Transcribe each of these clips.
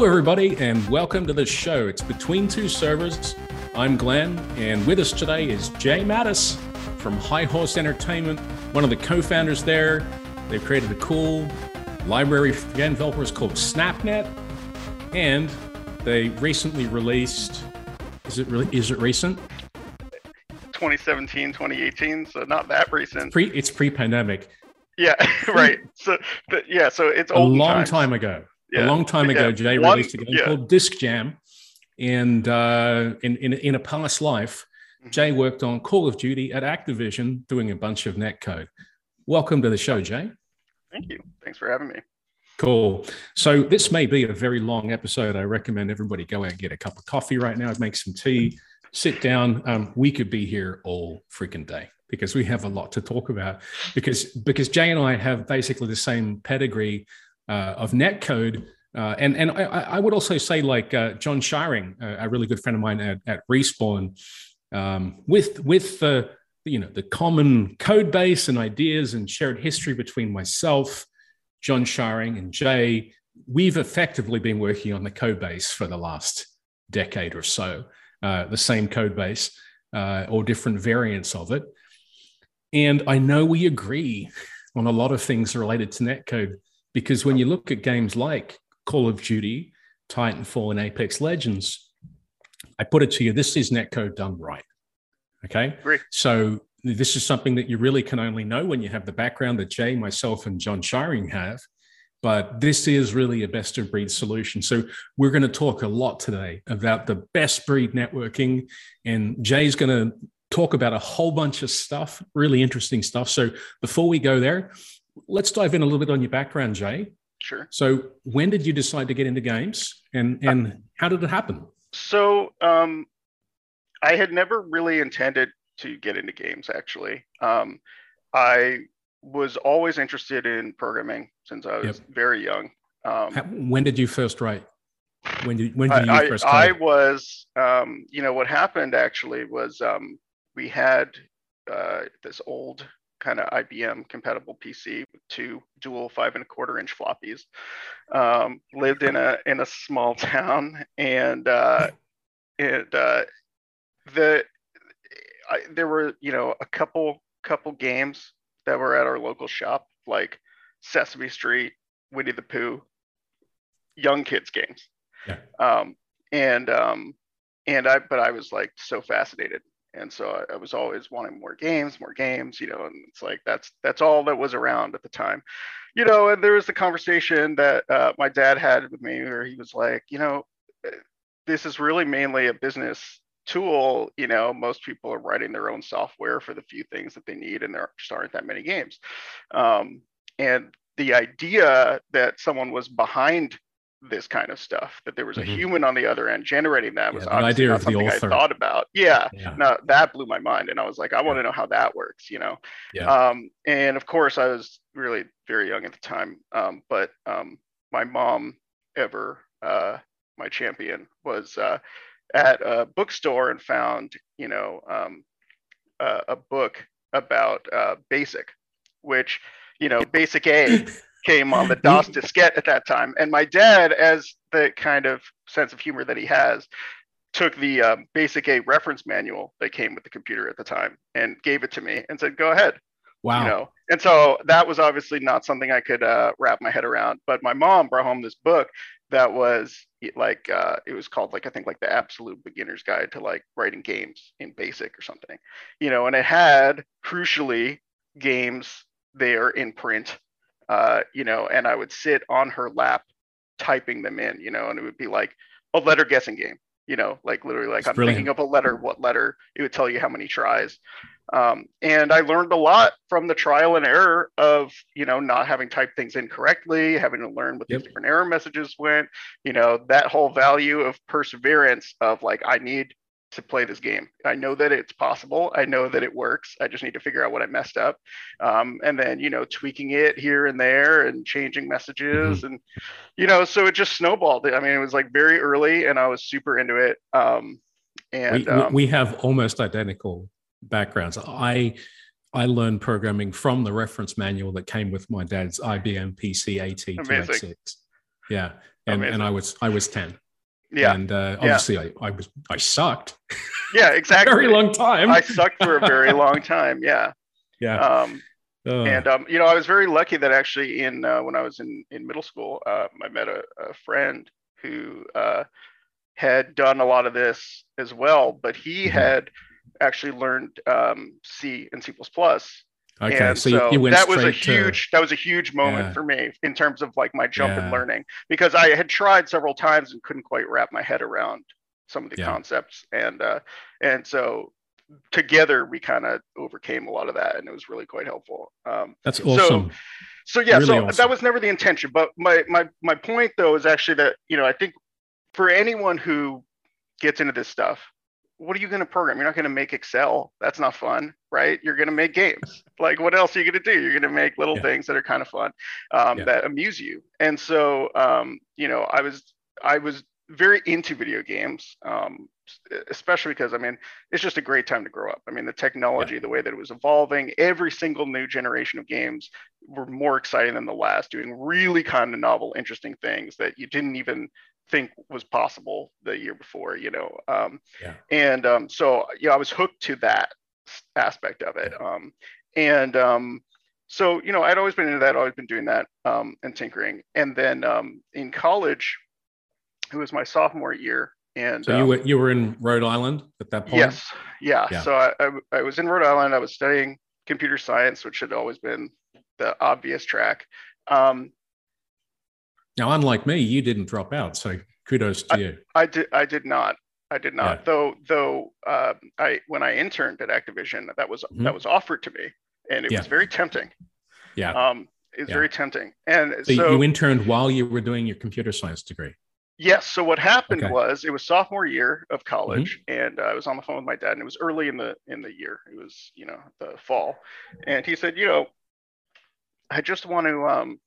Hello, everybody, and welcome to the show. It's Between Two Servers. I'm Glenn, and with us today is Jay Mattis from High Horse Entertainment, one of the co founders there. They've created a cool library for game developers called SnapNet, and they recently released. Is it really? Is it recent? 2017, 2018, so not that recent. Pre, it's pre-pandemic. Yeah, right. So, but yeah, so it's a long times. time ago. Yeah. A long time ago, yeah. Jay One, released a game yeah. called Disc Jam, and uh, in, in in a past life, mm-hmm. Jay worked on Call of Duty at Activision, doing a bunch of netcode. Welcome to the show, Jay. Thank you. Thanks for having me. Cool. So this may be a very long episode. I recommend everybody go out and get a cup of coffee right now, make some tea, sit down. Um, we could be here all freaking day because we have a lot to talk about. Because because Jay and I have basically the same pedigree uh, of netcode. Uh, and and I, I, would also say like uh, Jon Shiring, a really good friend of mine at, at Respawn, um, with with the you know the common code base and ideas and shared history between myself, Jon Shiring, and Jay. We've effectively been working on the code base for the last decade or so uh, the same code base uh, or different variants of it. And I know we agree on a lot of things related to netcode because when you look at games like Call of Duty, Titanfall, and Apex Legends, I put it to you, this is netcode done right. Okay. Great. So this is something that you really can only know when you have the background that Jay, myself, and Jon Shiring have but this is really a best of breed solution. So we're going to talk a lot today about the best breed networking, and Jay's going to talk about a whole bunch of stuff, really interesting stuff. So before we go there, let's dive in a little bit on your background, Jay. Sure. So when did you decide to get into games, and and how did it happen? So um, I had never really intended to get into games. Actually, um, I was always interested in programming since I was yep. very young. Um, when did you first write? When did when did you first? I, I was, um, you know, what happened actually was um, we had uh, this old kind of IBM compatible PC with two dual five and a quarter inch floppies. Um, lived in a in a small town, and uh, and uh, the I, there were you know a couple couple games that were at our local shop, like Sesame Street, Winnie the Pooh, young kids games. Yeah. Um, and um, and I, but I was like so fascinated, and so I, I, was always wanting more games, more games, you know. And it's like that's that's all that was around at the time, you know. And there was the conversation that uh, my dad had with me, where he was like, you know, this is really mainly a business tool, you know, most people are writing their own software for the few things that they need, and there just aren't that many games. Um, and the idea that someone was behind this kind of stuff, that there was a mm-hmm. human on the other end generating that yeah, was obviously not something I thought about. Yeah, yeah. No, that blew my mind, and I was like, I want to know how that works, you know. Yeah. Um, and of course, I was really very young at the time, um, but um, my mom, ever uh, my champion, was. Uh, at a bookstore and found, you know, um, a, a, book about uh, BASIC, which, you know, BASIC A came on the DOS diskette at that time. And my dad, as the kind of sense of humor that he has, took the um, BASIC A reference manual that came with the computer at the time and gave it to me and said, "Go ahead." Wow. You know, and so that was obviously not something I could uh, wrap my head around. But my mom brought home this book that was like uh, it was called like I think like the absolute beginner's guide to like writing games in BASIC or something, you know, and it had crucially games there in print, uh, you know, and I would sit on her lap typing them in, you know, and it would be like a letter guessing game, you know, like literally like That's I'm brilliant. thinking of a letter, what letter? It would tell you how many tries. Um, and I learned a lot from the trial and error of, you know, not having typed things incorrectly, having to learn what yep. these different error messages went, you know, that whole value of perseverance of like, I need to play this game. I know that it's possible. I know that it works. I just need to figure out what I messed up. Um, and then, you know, tweaking it here and there and changing messages. Mm-hmm. And, you know, so it just snowballed. I mean, it was like very early and I was super into it. Um, and we, um, we have almost identical backgrounds. I I learned programming from the reference manual that came with my dad's IBM PC AT286. Yeah. and, and I was I was ten. Yeah, and uh, obviously yeah. I, I was I sucked. Yeah, exactly. very long time. I sucked for a very long time. Yeah. Yeah. Um, oh. And um, you know, I was very lucky that actually in uh, when I was in in middle school, uh, I met a, a friend who uh, had done a lot of this as well, but he mm-hmm. had actually learned um, C and C++. Okay, and so, so you, that was a huge to... that was a huge moment yeah. for me in terms of like my jump yeah. in learning because I had tried several times and couldn't quite wrap my head around some of the yeah. concepts and uh, and so together we kind of overcame a lot of that and it was really quite helpful. Um, That's awesome. So, so yeah, really so awesome. that was never the intention. But my my my point though is actually that you know I think for anyone who gets into this stuff, what are you going to program? You're not going to make Excel. That's not fun, right? You're going to make games. like, what else are you going to do? You're going to make little yeah. things that are kind of fun, um, yeah. that amuse you. And so, um, you know, I was, I was very into video games, um, especially because I mean, it's just a great time to grow up. I mean, the technology, yeah. the way that it was evolving, every single new generation of games were more exciting than the last, doing really kind of novel, interesting things that you didn't even think was possible the year before, you know. Um, yeah. And um, so, you know, I was hooked to that aspect of it. Um, and um, so, you know, I'd always been into that, always been doing that um, and tinkering. And then um, in college, it was my sophomore year. And so you were, you were in Rhode Island at that point? Yes. Yeah. yeah. So I, I, I was in Rhode Island. I was studying computer science, which had always been the obvious track. Um, now, unlike me, you didn't drop out, so kudos to I, you. I did. I did not. I did not. Yeah. Though, though, uh, I when I interned at Activision, that was mm-hmm. that was offered to me, and it yeah. was very tempting. Yeah. Um, it's yeah. very tempting. And so, so, you interned while you were doing your computer science degree. Yes. So what happened okay. was it was sophomore year of college, mm-hmm. and uh, I was on the phone with my dad, and it was early in the in the year. It was you know the fall, and he said, you know, I just want to um,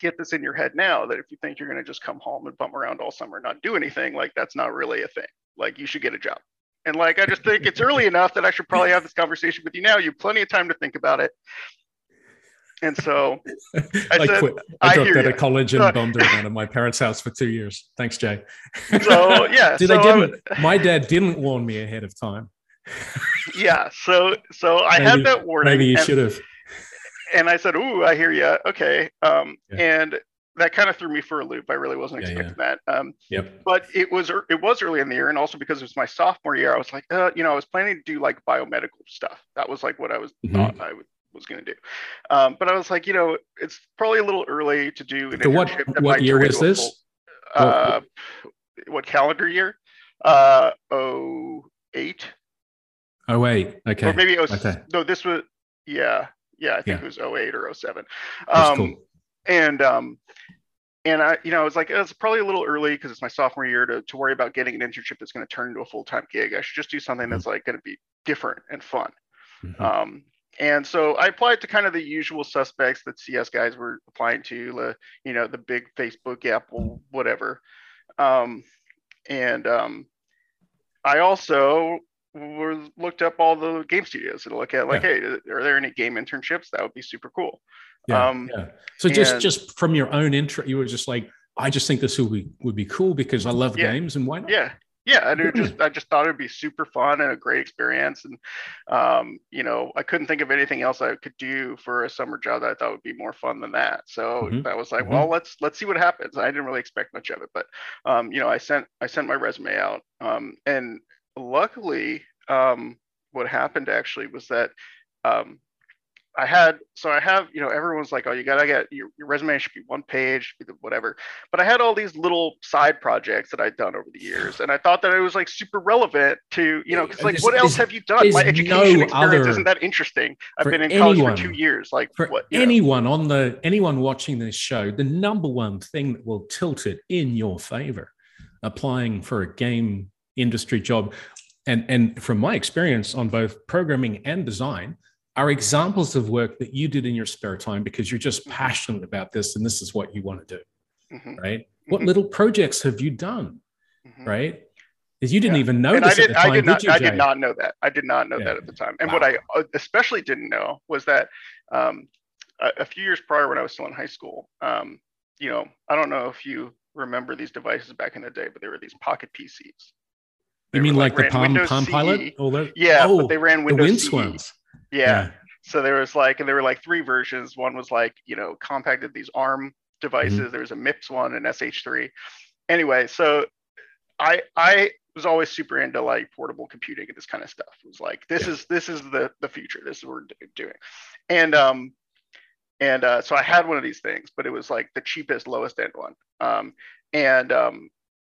get this in your head now that if you think you're going to just come home and bum around all summer and not do anything, like that's not really a thing. Like you should get a job. And like I just think it's early enough that I should probably have this conversation with you now. You have plenty of time to think about it. And so I, I said, quit. I, I dropped out of college and bummed around at my parents' house for two years. Thanks, Jay. So yeah, so they didn't. my dad didn't warn me ahead of time. yeah, so so I maybe, had that warning. Maybe you should have and I said, "Ooh, I hear you. Okay." Um, yeah. And that kind of threw me for a loop. I really wasn't expecting yeah, yeah. that. Um, yep. But it was it was early in the year, and also because it was my sophomore year, I was like, uh, you know, I was planning to do like biomedical stuff. That was like what I was mm-hmm. thought I would, was going to do. Um, but I was like, you know, it's probably a little early to do. An so what what year was this? Full, uh, what, what calendar year? Uh, oh eight. Oh wait, okay. Or maybe it was okay. no. This was yeah. Yeah, I think yeah. it was 08 or 07. Um, cool. And um, and I, you know, I was like, it's probably a little early because it's my sophomore year to, to worry about getting an internship that's going to turn into a full time gig. I should just do something mm-hmm. that's like going to be different and fun. Mm-hmm. Um, and so I applied to kind of the usual suspects that CS guys were applying to, the, you know, the big Facebook, Apple, whatever. Um, and um, I also were looked up all the game studios to look at like, yeah. hey, are there any game internships? That would be super cool. Yeah, um, yeah. So just and, just from your own interest, you were just like, I just think this would be would be cool because I love yeah, games and why not? Yeah. Yeah, and it just I just thought it'd be super fun and a great experience, and um, you know I couldn't think of anything else I could do for a summer job that I thought would be more fun than that. So mm-hmm. I was like, mm-hmm. well, let's let's see what happens. I didn't really expect much of it, but um, you know I sent I sent my resume out, um, and luckily, um, what happened actually was that um, I had so I have you know everyone's like oh you gotta get your, your resume should be one page whatever. But I had all these little side projects that I'd done over the years and I thought that it was like super relevant to you know because like what else have you done? my education no experience isn't that interesting. I've been in anyone, college for two years like for what, anyone know? on the anyone watching this show the number one thing that will tilt it in your favor applying for a game industry job and, and from my experience on both programming and design, are examples of work that you did in your spare time because you're just mm-hmm. passionate about this and this is what you want to do. Mm-hmm. Right? Mm-hmm. What little projects have you done? Mm-hmm. Right? is you didn't yeah. even know and this I did, at the time. I did, not, did I did not know that. I did not know yeah. that at the time. And wow. what I uh, especially didn't know was that um, a, a, few years prior, when I was still in high school, um, you know, I don't know if you remember these devices back in the day, but they were these pocket PCs. You mean like, like the Palm Palm. Pilot? Oh, yeah, oh, but they ran Windows the. Yeah. yeah. So there was like, and there were like three versions. One was like, you know, Compaq had these ARM devices. Mm-hmm. There was a MIPS one and SH3. Anyway, so I I was always super into like portable computing and this kind of stuff. It was like this yeah. is this is the the future. This is what we're doing, and um and uh, so I had one of these things, but it was like the cheapest, lowest end one. Um, and um,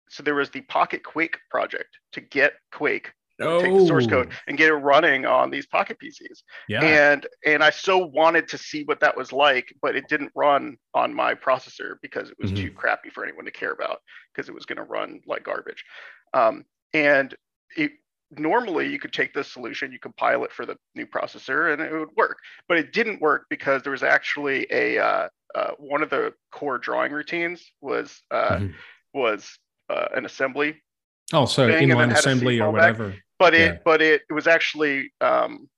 so there was the Pocket Quake project to get Quake oh. take the source code oh. and get it running on these pocket PCs. Yeah. And and I so wanted to see what that was like, but it didn't run on my processor because it was mm-hmm. too crappy for anyone to care about because it was going to run like garbage. Um, and it normally you could take this solution, you compile it for the new processor, and it would work. But it didn't work because there was actually a uh, uh, one of the core drawing routines was uh, mm-hmm. was uh, an assembly. Oh, so inline assembly or whatever. Back but it yeah. but it, it was actually um,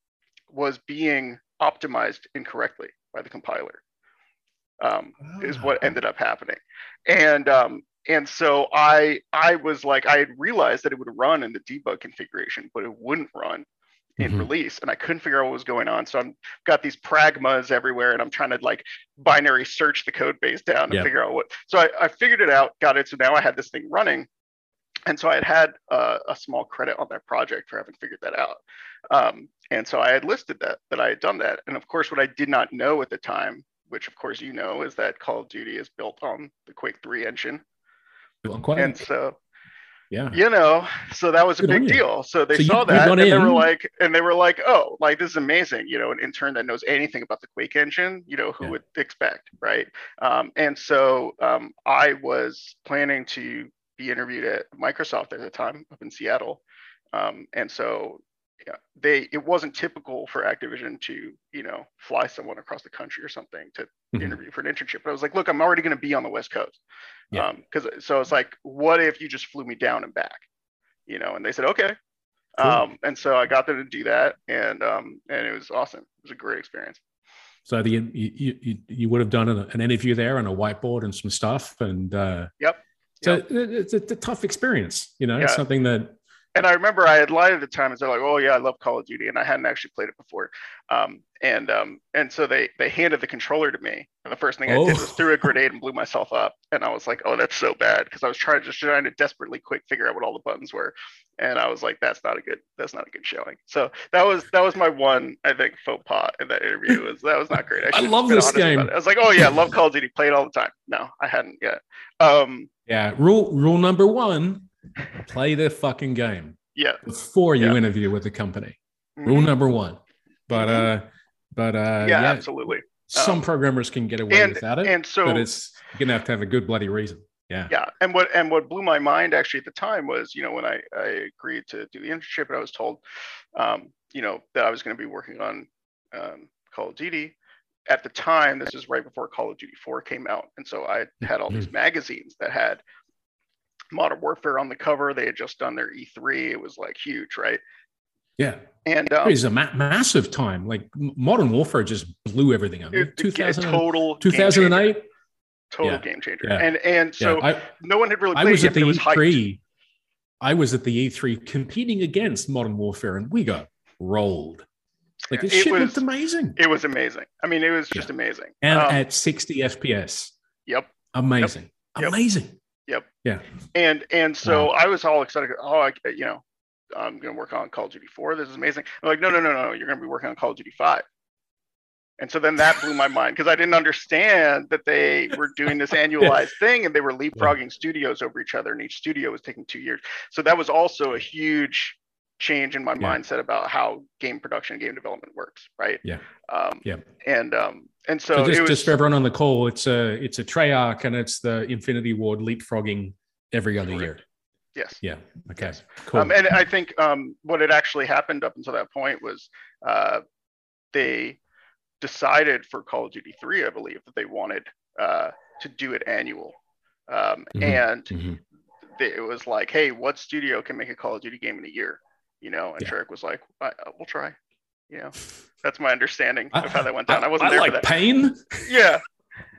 was being optimized incorrectly by the compiler um, oh. is what ah. ended up happening and um, and so i i was like i had realized that it would run in the debug configuration but it wouldn't run in mm-hmm. release and i couldn't figure out what was going on so i'm got these pragmas everywhere and i'm trying to like binary search the code base down and yep. figure out what so I, I figured it out got it so now i had this thing running and so I had had uh, a small credit on that project for having figured that out. Um, and so I had listed that that I had done that. And of course, what I did not know at the time, which of course you know, is that Call of Duty is built on the Quake 3 engine. And so, yeah, you know, so that was a big deal. So they so saw you, that and in. they were like, and they were like, oh, like this is amazing. You know, an intern that knows anything about the Quake engine, you know, who yeah. would expect, right? Um, and so um, I was planning to be interviewed at Microsoft at the time up in Seattle. Um, and so yeah, they it wasn't typical for Activision to you know fly someone across the country or something to mm-hmm. interview for an internship. But I was like, look, I'm already going to be on the West Coast, yeah. Because um, so it's like, what if you just flew me down and back, you know? And they said, okay. Cool. Um, and so I got them to do that, and um, and it was awesome. It was a great experience. So the you you, you would have done an, an interview there on a whiteboard and some stuff, and uh, yep. So yep. it's, a, it's a tough experience, you know, yeah. something that. And I remember I had lied at the time and they're like, oh yeah, I love Call of Duty. And I hadn't actually played it before. Um, and um, and so they they handed the controller to me. And the first thing I did was oh. threw a grenade and blew myself up. And I was like, oh, that's so bad. Because I was trying just trying to desperately quick figure out what all the buttons were. And I was like, that's not a good, that's not a good showing. So that was that was my one, I think, faux pas in that interview. Was that was not great. I, I love this game. I was like, oh yeah, love Call of Duty, play it all the time. No, I hadn't yet. Um, yeah, rule rule number one: play the fucking game. Yeah. Before you yeah. interview with the company. Mm-hmm. Rule number one. But mm-hmm. uh, but uh, yeah, yeah absolutely. Some um, programmers can get away and, without it, and so but it's you're gonna have to have a good bloody reason. Yeah. Yeah. And what and what blew my mind actually at the time was, you know, when I, I agreed to do the internship and I was told, um, you know, that I was going to be working on um, Call of Duty. At the time, this is right before Call of Duty 4 came out. And so I had all these magazines that had Modern Warfare on the cover. They had just done their E3. It was like huge, right? Yeah. And um, it was a ma- massive time. Like Modern Warfare just blew everything up. 2000, total 2008 total yeah. game changer. Yeah. And and so yeah. I, no one had really played I was at the was E3. I was at the E3 competing against Modern Warfare, and we got rolled. Like this shit was, looked amazing. It was amazing. I mean, it was just amazing. And um, at 60 FPS. Yep. Amazing. Yep. Amazing. Yep. Yeah. And and so wow. I was all excited. Oh, I, you know, I'm going to work on Call of Duty 4. This is amazing. I'm like, no, no, no, no. You're going to be working on Call of Duty 5. And so then that blew my mind because I didn't understand that they were doing this annualized yeah. thing and they were leapfrogging yeah. studios over each other, and each studio was taking two years. So that was also a huge change in my yeah. mindset about how game production and game development works, right? Yeah. Um, yeah. And um, and so, so just, was, just for everyone on the call, it's a it's a Treyarch and it's the Infinity Ward leapfrogging every other correct. year. Yes. Yeah. Okay. Yes. Cool. Um, and I think um, what had actually happened up until that point was uh, they decided for Call of Duty 3, I believe, that they wanted uh, to do it annual. Um, mm-hmm. And mm-hmm. They, it was like, hey, what studio can make a Call of Duty game in a year? You know, and yeah. was like, uh, we'll try. You know, that's my understanding of how that went down. I, I wasn't I there like for that. pain. Yeah.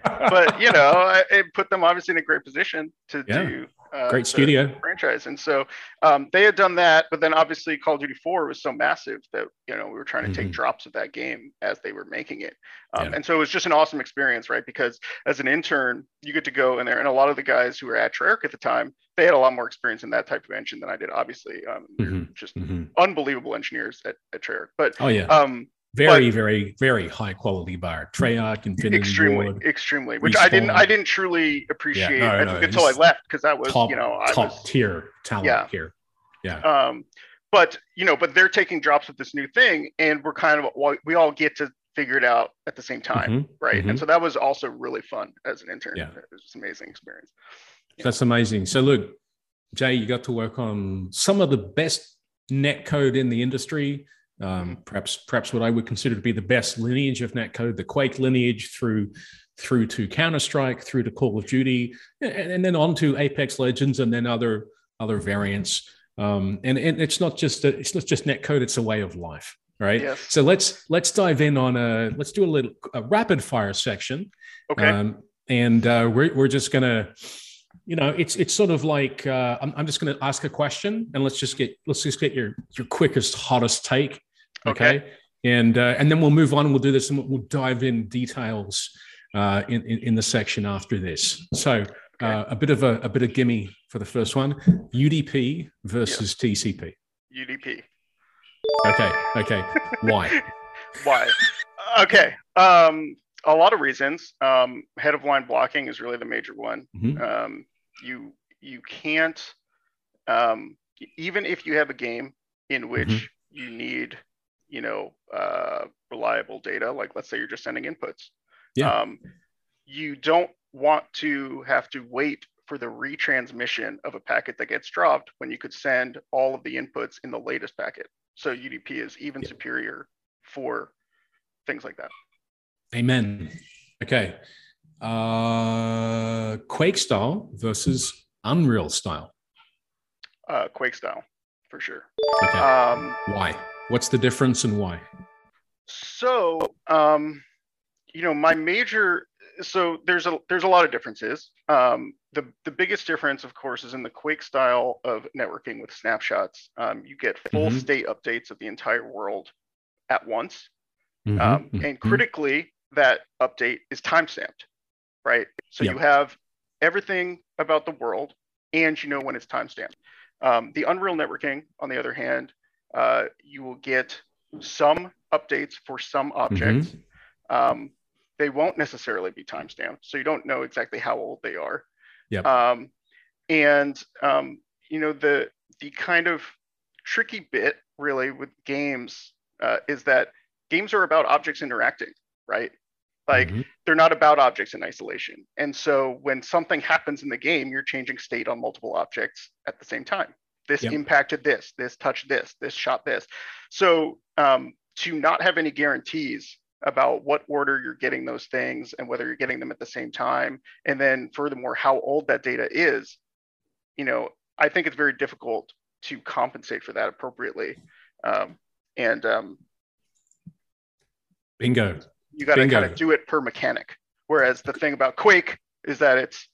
but you know, it put them obviously in a great position to Yeah. do uh, Great studio. franchise. And so um, they had done that, but then obviously Call of Duty 4 was so massive that you know we were trying to take Mhm. drops of that game as they were making it. Um, Yeah. And so it was just an awesome experience, right? Because as an intern, you get to go in there, and a lot of the guys who were at Treyarch at the time, they had a lot more experience in that type of engine than I did. Obviously, um, Mhm. just Mhm. unbelievable engineers at, at Treyarch. But Oh yeah, um, very, very, very high quality bar. Treyarch, and Infinity extremely, Ward, extremely, which I didn't, I didn't truly appreciate no, I no, until I left because that was, top, you know, I top was tier talent Yeah. here. Yeah. um but you know but they're taking drops with this new thing and we're kind of we all get to figure it out at the same time Mhm. right mhm. and so that was also really fun as an intern Yeah. it was just an amazing experience That's amazing. So look, Jay, you got to work on some of the best net code in the industry. Um, perhaps, perhaps what I would consider to be the best lineage of net code, the Quake lineage through through to Counter Strike, through to Call of Duty, and, and then on to Apex Legends, and then other other variants. Um, and, and it's not just a, it's not just net code; it's a way of life, right? Yes. So let's let's dive in on a let's do a little a rapid fire section. okay Um, and uh, we're, we're just going to, you know, it's it's sort of like uh, I'm, I'm just going to ask a question and let's just get let's just get your your quickest hottest take, okay? And uh, and then we'll move on and we'll do this and we'll, dive in details uh, in, in in the section after this. So uh, a bit of a, a bit of gimme for the first one: UDP versus TCP. udp Okay, okay. Why? why okay um a lot of reasons um head of line blocking is really the major one Mhm. um you you can't um even if you have a game in which Mhm. you need you know uh reliable data like let's say you're just sending inputs Yeah. um you don't want to have to wait for the retransmission of a packet that gets dropped when you could send all of the inputs in the latest packet so udp is even Yeah. superior for things like that Amen. Okay. Uh, Quake style versus Unreal style. uh quake style for sure Okay. um why? What's the difference and why? So, um, you know, my major so there's a there's a lot of differences. Um, the the biggest difference, of course, is in the Quake style of networking with snapshots. Um, you get full Mhm. state updates of the entire world at once, Mhm, um, mhm. and critically, that update is timestamped, right? So Yeah. you have everything about the world, and you know when it's timestamped. Um, the Unreal networking, on the other hand, uh, you will get some updates for some objects. Mm-hmm. Um, they won't necessarily be timestamped, so you don't know exactly how old they are. Yep. Um, and um, you know the the kind of tricky bit really with games uh, is that games are about objects interacting, right? Like Mhm. they're not about objects in isolation. And so when something happens in the game, you're changing state on multiple objects at the same time. This Yep. impacted this, this touched this, this shot this. So um, to not have any guarantees about what order you're getting those things and whether you're getting them at the same time, and then furthermore, how old that data is, you know, I think it's very difficult to compensate for that appropriately. Um, and um, bingo. you got to kind of do it per mechanic. Whereas the thing about Quake is that it's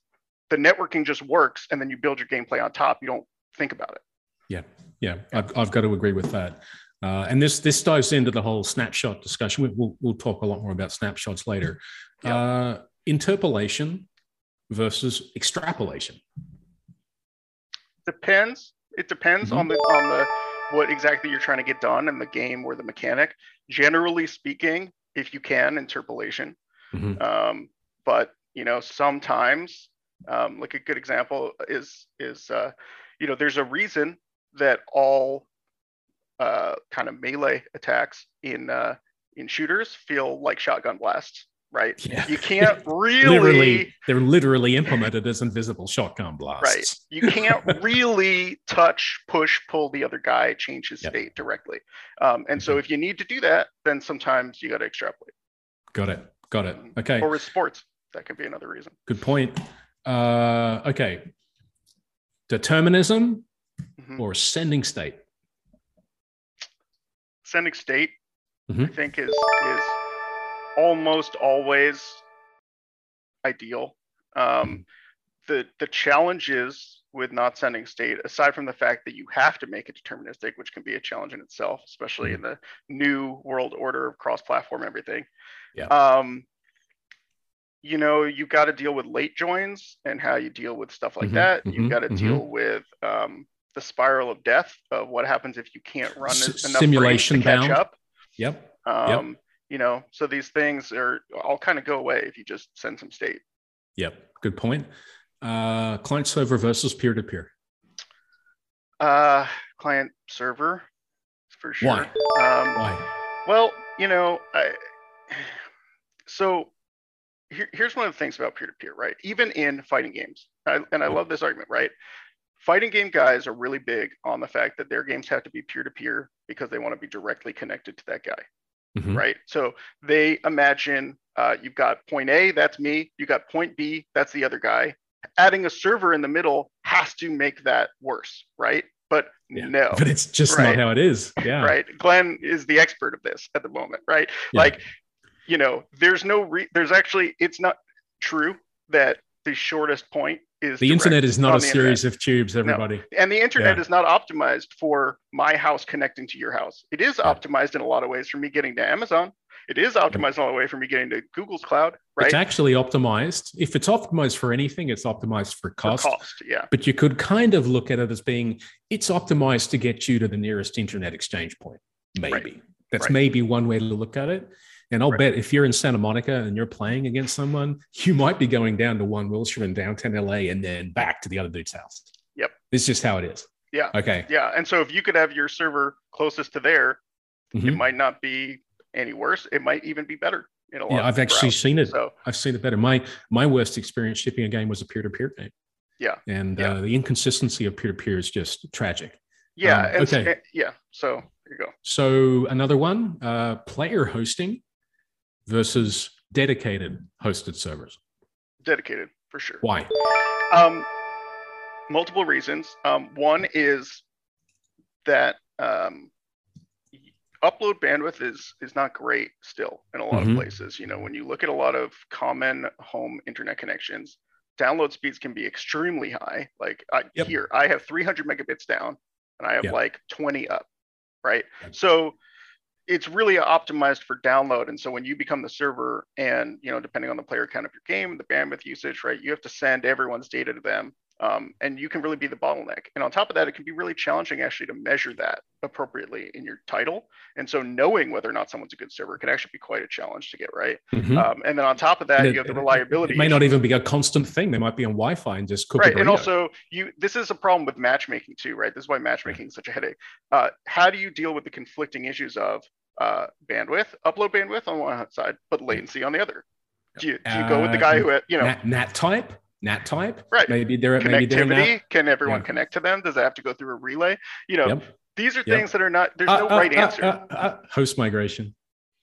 the networking just works, and then you build your gameplay on top. You don't think about it. Yeah, yeah. I've, I've got to agree with that. Uh, and this this dives into the whole snapshot discussion. We, we'll we'll talk a lot more about snapshots later. Yeah. Uh, interpolation versus extrapolation. Depends. It depends Mhm. on the on the what exactly you're trying to get done in the game or the mechanic. Generally speaking, if you can, interpolation. Mhm. Um, but you know, sometimes, um, like a good example is is uh, you know, there's a reason that all uh, kind of melee attacks in uh, in shooters feel like shotgun blasts, right? Yeah. You can't really, literally, they're literally implemented as invisible shotgun blasts. right. You can't really touch, push, pull the other guy, change his Yep. state directly. Um, and so Mhm. if you need to do that, then sometimes you got to extrapolate. Got it. Got it. Mhm. Okay. Or with sports, that could be another reason. Good point. Uh, okay. Determinism Mhm. or sending state. Sending state, I Mhm. think, is is almost always ideal. Um, the the challenge is with not sending state, aside from the fact that you have to make it deterministic, which can be a challenge in itself, especially in the new world order of cross-platform everything. Yeah. Um, you know, you've got to deal with late joins and how you deal with stuff like Mhm, that. mhm, You've got to mhm. deal with um, the spiral of death of what happens if you can't run S- enough simulation to catch bound. up. Yep. Um, You know, so these things are all kind of go away if you just send some state. Yep. Good point. Uh, client server versus peer to peer. Uh, client server, for sure. Why? Um, Why? Well, you know, I, so here, here's one of the things about peer-to-peer, right? Even in fighting games, I, and I love this argument, right? Fighting game guys are really big on the fact that their games have to be peer-to-peer because they want to be directly connected to that guy, Mhm. right? So they imagine uh, you've got point A, that's me. You got point B, that's the other guy. Adding a server in the middle has to make that worse, right? But Yeah. no, But it's just Right. not how it is. Yeah. right? Glenn is the expert of this at the moment, right? Yeah. Like, you know, there's no re- there's actually it's not true that the shortest point is The internet is not a series of tubes, everybody. internet. and the internet Yeah. is not optimized for my house connecting to your house. It is Yeah. optimized in a lot of ways for me getting to Amazon. It is optimized in a lot of ways for me getting to Google's cloud, right? It's actually optimized. If it's optimized for anything, it's optimized for For cost. cost, yeah. But you could kind of look at it as being it's optimized to get you to the nearest internet exchange point. Maybe. That's Right. maybe one way to look at it. And I'll Right. bet if you're in Santa Monica and you're playing against someone, you might be going down to one Wilshire in downtown LA and then back to the other dude's house. Yep. It's just how it is. Yeah. Okay. Yeah. And so if you could have your server closest to there, it Mhm. might not be any worse. It might even be better in a lot Yeah, I've actually routes. seen it. So I've seen it better. My my worst experience shipping a game was a peer-to-peer game. Yeah. And Yeah. Uh, the inconsistency of peer-to-peer is just tragic. yeah, Um, okay. and- yeah. So there you go. So another one, uh, player hosting versus dedicated hosted servers. Dedicated for sure. Why? Um, multiple reasons. Um, one is that um, upload bandwidth is is not great still in a lot Mhm. of places. You know, when you look at a lot of common home internet connections, download speeds can be extremely high. Like I, Yep. here, I have 300 megabits down, and I have Yep. like 20 up, right? Yep. So it's really optimized for download. And so when you become the server, and you know, depending on the player count of your game, the bandwidth usage, right, you have to send everyone's data to them. Um, and you can really be the bottleneck. And on top of that, it can be really challenging actually to measure that appropriately in your title. And so knowing whether or not someone's a good server can actually be quite a challenge to get right. Mhm. Um, and then on top of that, it- you have the reliability. It may not even be a constant thing. They might be on Wi-Fi and just cook right and also you this is a problem with matchmaking too right this is why matchmaking is such a headache uh, how do you deal with the conflicting issues of uh, bandwidth upload bandwidth on one side but latency on the other do you, do you go with the Uh, guy who you know NAT, NAT type, NAT type. Right. Maybe they're maybe they're connectivity can everyone Yeah. connect to them does it have to go through a relay you know Yep. these are Yep. things that are not there's Uh, no uh, right uh, answer uh, uh, host migration.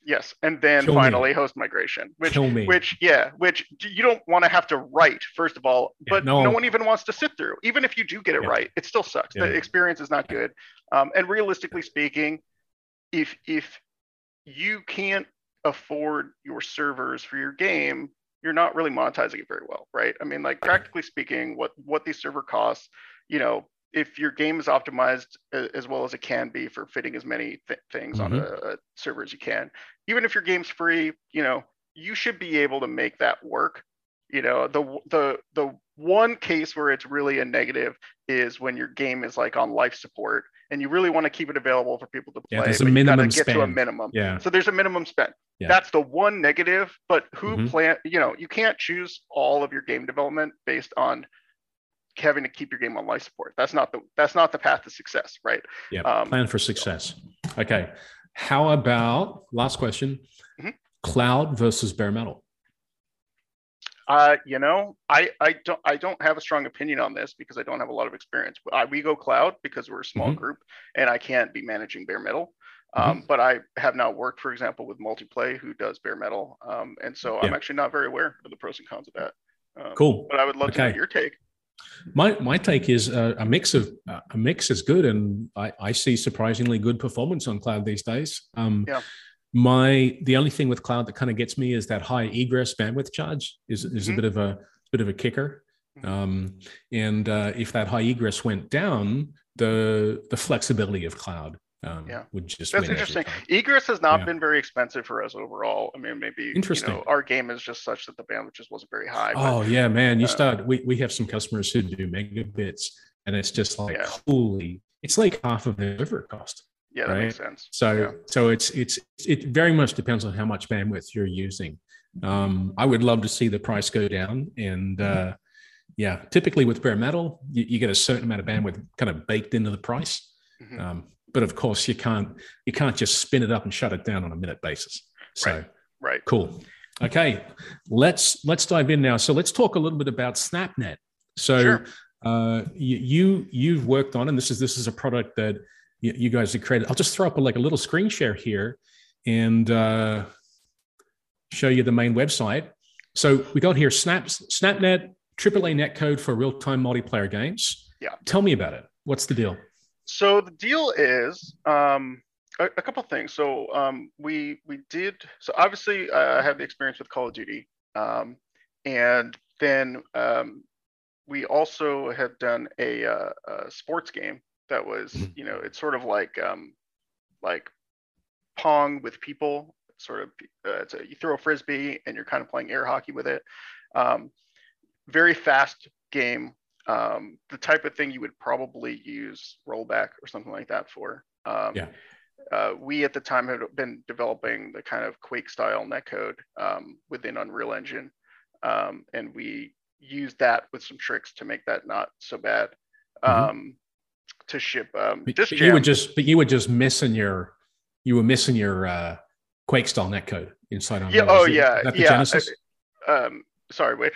yes and then kill me. finally host migration which me. which yeah which you don't want to have to write first of all Yeah, but no. no. one even wants to sit through even if you do get it Yeah. right it still sucks Yeah. the experience is not good um, and realistically speaking if if you can't afford your servers for your game you're not really monetizing it very well right? I mean like practically speaking what what these server costs you know if your game is optimized as well as it can be for fitting as many th- things on Mm-hmm. a, a server as you can even if your game's free you know you should be able to make that work. You know the the the one case where it's really a negative is when your game is like on life support and you really want to keep it available for people to play Yeah, there's a but you gotta minimum get to a spend. minimum yeah. so there's a minimum spend Yeah. that's the one negative but who Mhm. plan you know you can't choose all of your game development based on having to keep your game on life support that's not the that's not the path to success right Yeah. Um, Plan for success. Okay. How about last question? Mhm. Cloud versus bare metal. Uh, you know, I I don't I don't have a strong opinion on this because I don't have a lot of experience. I, we go cloud because we're a small Mhm. group, and I can't be managing bare metal. Um, But I have not worked, for example, with Multiplay, who does bare metal, um, and so I'm actually not very aware of the pros and cons of that. Um, Cool. But I would love to know Okay. your take. My my take is uh, a mix of uh, a mix is good, and I, I see surprisingly good performance on cloud these days. Um, Yeah. My the only thing with cloud that kind of gets me is that high egress bandwidth charge is, is Mhm. a bit of a bit of a kicker. Mhm. Um, and uh, if that high egress went down, the the flexibility of cloud um, Yeah. would just That's interesting. Egress has not Yeah. been very expensive for us overall. I mean, maybe you Interesting. know, our game is just such that the bandwidth just wasn't very high. but- Oh yeah, man! You uh, start. We, we have some customers who do megabits, and it's just like Yeah. holy. It's like half of the server cost. Yeah, that makes sense. So Yeah. so it's it's it very much depends on how much bandwidth you're using. Um, I would love to see the price go down, and uh, yeah, typically with bare metal, you, you get a certain amount of bandwidth kind of baked into the price. Mhm. Um, but of course, you can't you can't just spin it up and shut it down on a minute basis. So Right. Right. cool. Okay, let's let's dive in now. So let's talk a little bit about SnapNet. So Sure. uh, you, you you've worked on, and this is this is a product that you, you guys have created. I'll just throw up a, like a little screen share here and uh, show you the main website. So we got here Snaps SnapNet AAA netcode for real time multiplayer games. Yeah. Tell me about it. What's the deal? So the deal is um, a, a couple things. So um, we we did. So obviously, uh, I have the experience with Call of Duty, um, and then um, we also have done a, uh, a sports game that was, Mhm. you know, it's sort of like um, like Pong with people. Sort of, uh, it's a, you throw a frisbee and you're kind of playing air hockey with it. Um, very fast game um, the type of thing you would probably use rollback or something like that for. Um, Yeah. Uh, we at the time had been developing the kind of Quake style netcode um, within Unreal Engine, um, and we used that with some tricks to make that not so bad Mhm. To ship. Um, But, this but you were just but you were just missing your you were missing your uh, Quake style netcode inside on yeah, oh yeah, that the yeah. Genesis? um, sorry, wait.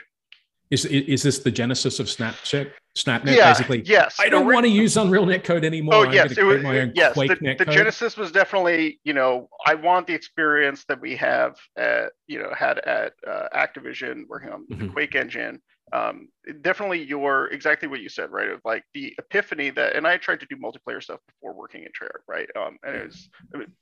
Is, is this the genesis of Snapchat? SnapNet, yeah, basically. yes. I don't want to use Unreal netcode anymore. Oh I'm yes, it was, my own yes. Quake The, the. Genesis was definitely, you know, I want the experience that we have at, you know, had at uh, Activision working on the Mhm. Quake engine. Um, definitely, your exactly what you said, right? Of like the epiphany that, and I tried to do multiplayer stuff before working in Treyarch, right? Um, and it was,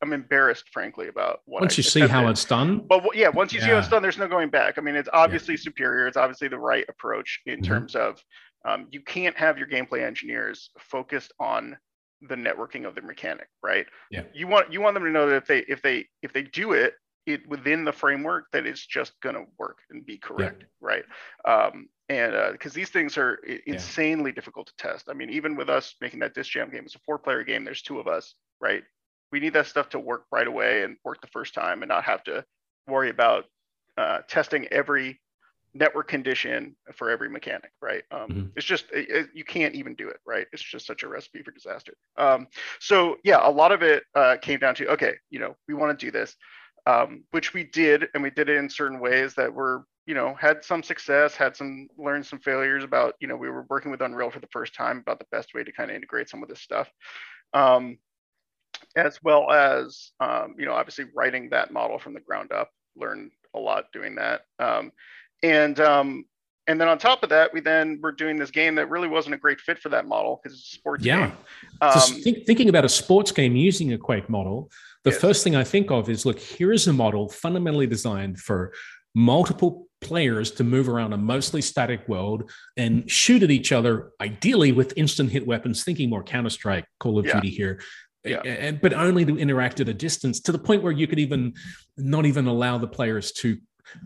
I'm embarrassed, frankly, about what. Once I you see how it's done, But yeah, once you see how it's done, there's no going back. I mean, it's obviously superior. It's obviously the right approach in Mhm. terms of um, you can't have your gameplay engineers focused on the networking of the mechanic, right? Yeah. You want you want them to know that if they if they if they do it it within the framework that it's just gonna work and be correct, right? Um, and because these things are insanely difficult to test. I mean, even with us making that disc jam game, it's a four-player game. There's two of us, right? We need that stuff to work right away and work the first time, and not have to worry about uh, testing every network condition for every mechanic, right? Um, Mhm. It's just it, it- you can't even do it, right? It's just such a recipe for disaster. Um, so yeah, a lot of it uh, came down to okay, you know, we want to do this, um, which we did, and we did it in certain ways that were, you know, had some success, had some learned some failures about, you know, we were working with Unreal for the first time about the best way to kind of integrate some of this stuff. Um, as well as um, you know obviously writing that model from the ground up learned a lot doing that um, and um, and then on top of that we then were doing this game that really wasn't a great fit for that model because it's a sports Yeah. game um, Just think, thinking about a sports game using a Quake model, the Yes. first thing I think of is look, here is a model fundamentally designed for multiple players to move around a mostly static world and shoot at each other, ideally with instant hit weapons, thinking more Counter Strike, Call of Yeah. Duty here. Yeah. And, but only to interact at a distance to the point where you could even not even allow the players to.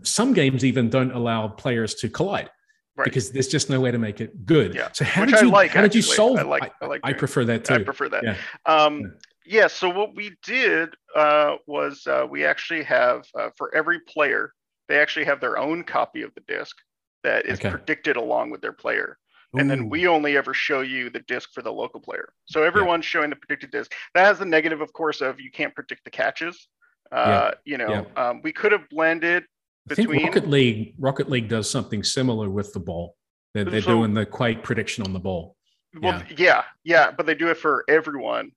Some games even don't allow players to collide Right. because there's just no way to make it good. Yeah. So how Which did you like, how did you solve? I like- I like I prefer that too. I prefer that. Yeah. Um, Yeah. yeah. So what we did uh, was uh, we actually have uh, for every player, they actually have their own copy of the disc that is Okay. predicted along with their player. And then we only ever show you the disc for the local player. So everyone's showing the predicted disc. That has the negative, of course, of you can't predict the catches. Uh, You know, um, we could have blended I think between. Rocket League Rocket League does something similar with the ball. They're, they're So- doing the quite prediction on the ball. Well, yeah, yeah, but they do it for everyone.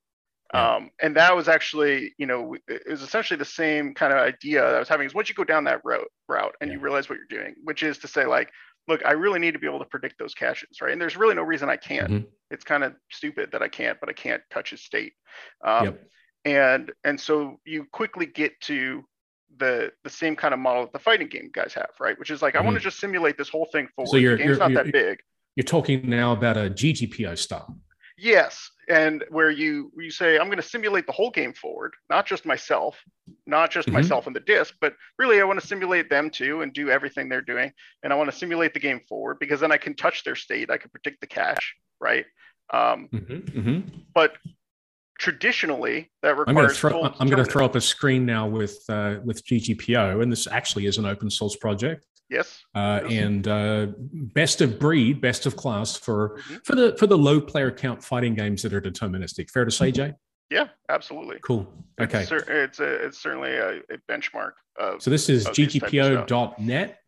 Yeah. Um, and that was actually, you know, it was essentially the same kind of idea that I was having is once you go down that route route and you realize what you're doing, which is to say like, look, I really need to be able to predict those caches, right? And there's really no reason I can't. Mhm. It's kind of stupid that I can't, but I can't touch his state. Um, Yep. and and so you quickly get to the the same kind of model that the fighting game guys have, right? Which is like, mm-hmm. I want to just simulate this whole thing forward. So game's you're, not you're, that big. You're talking now about a GGPO style. Yes, and where you you say I'm going to simulate the whole game forward, not just myself, not just mm-hmm. myself and the disc, but really I want to simulate them too and do everything they're doing, and I want to simulate the game forward because then I can touch their state, I can predict the cache, right? Um, mm-hmm. Mm-hmm. But traditionally that requires. I'm going to throw. I'm going to throw up a screen now with uh, with GGPO, and this actually is an open source project. Yes. Uh, yes. And uh, best of breed, best of class for mm-hmm. for the for the low player count fighting games that are deterministic. Fair to say, Jay? Yeah, absolutely. Cool. Okay. It's, it's, a, it's certainly a, a benchmark. Of, so this is ggpo.net.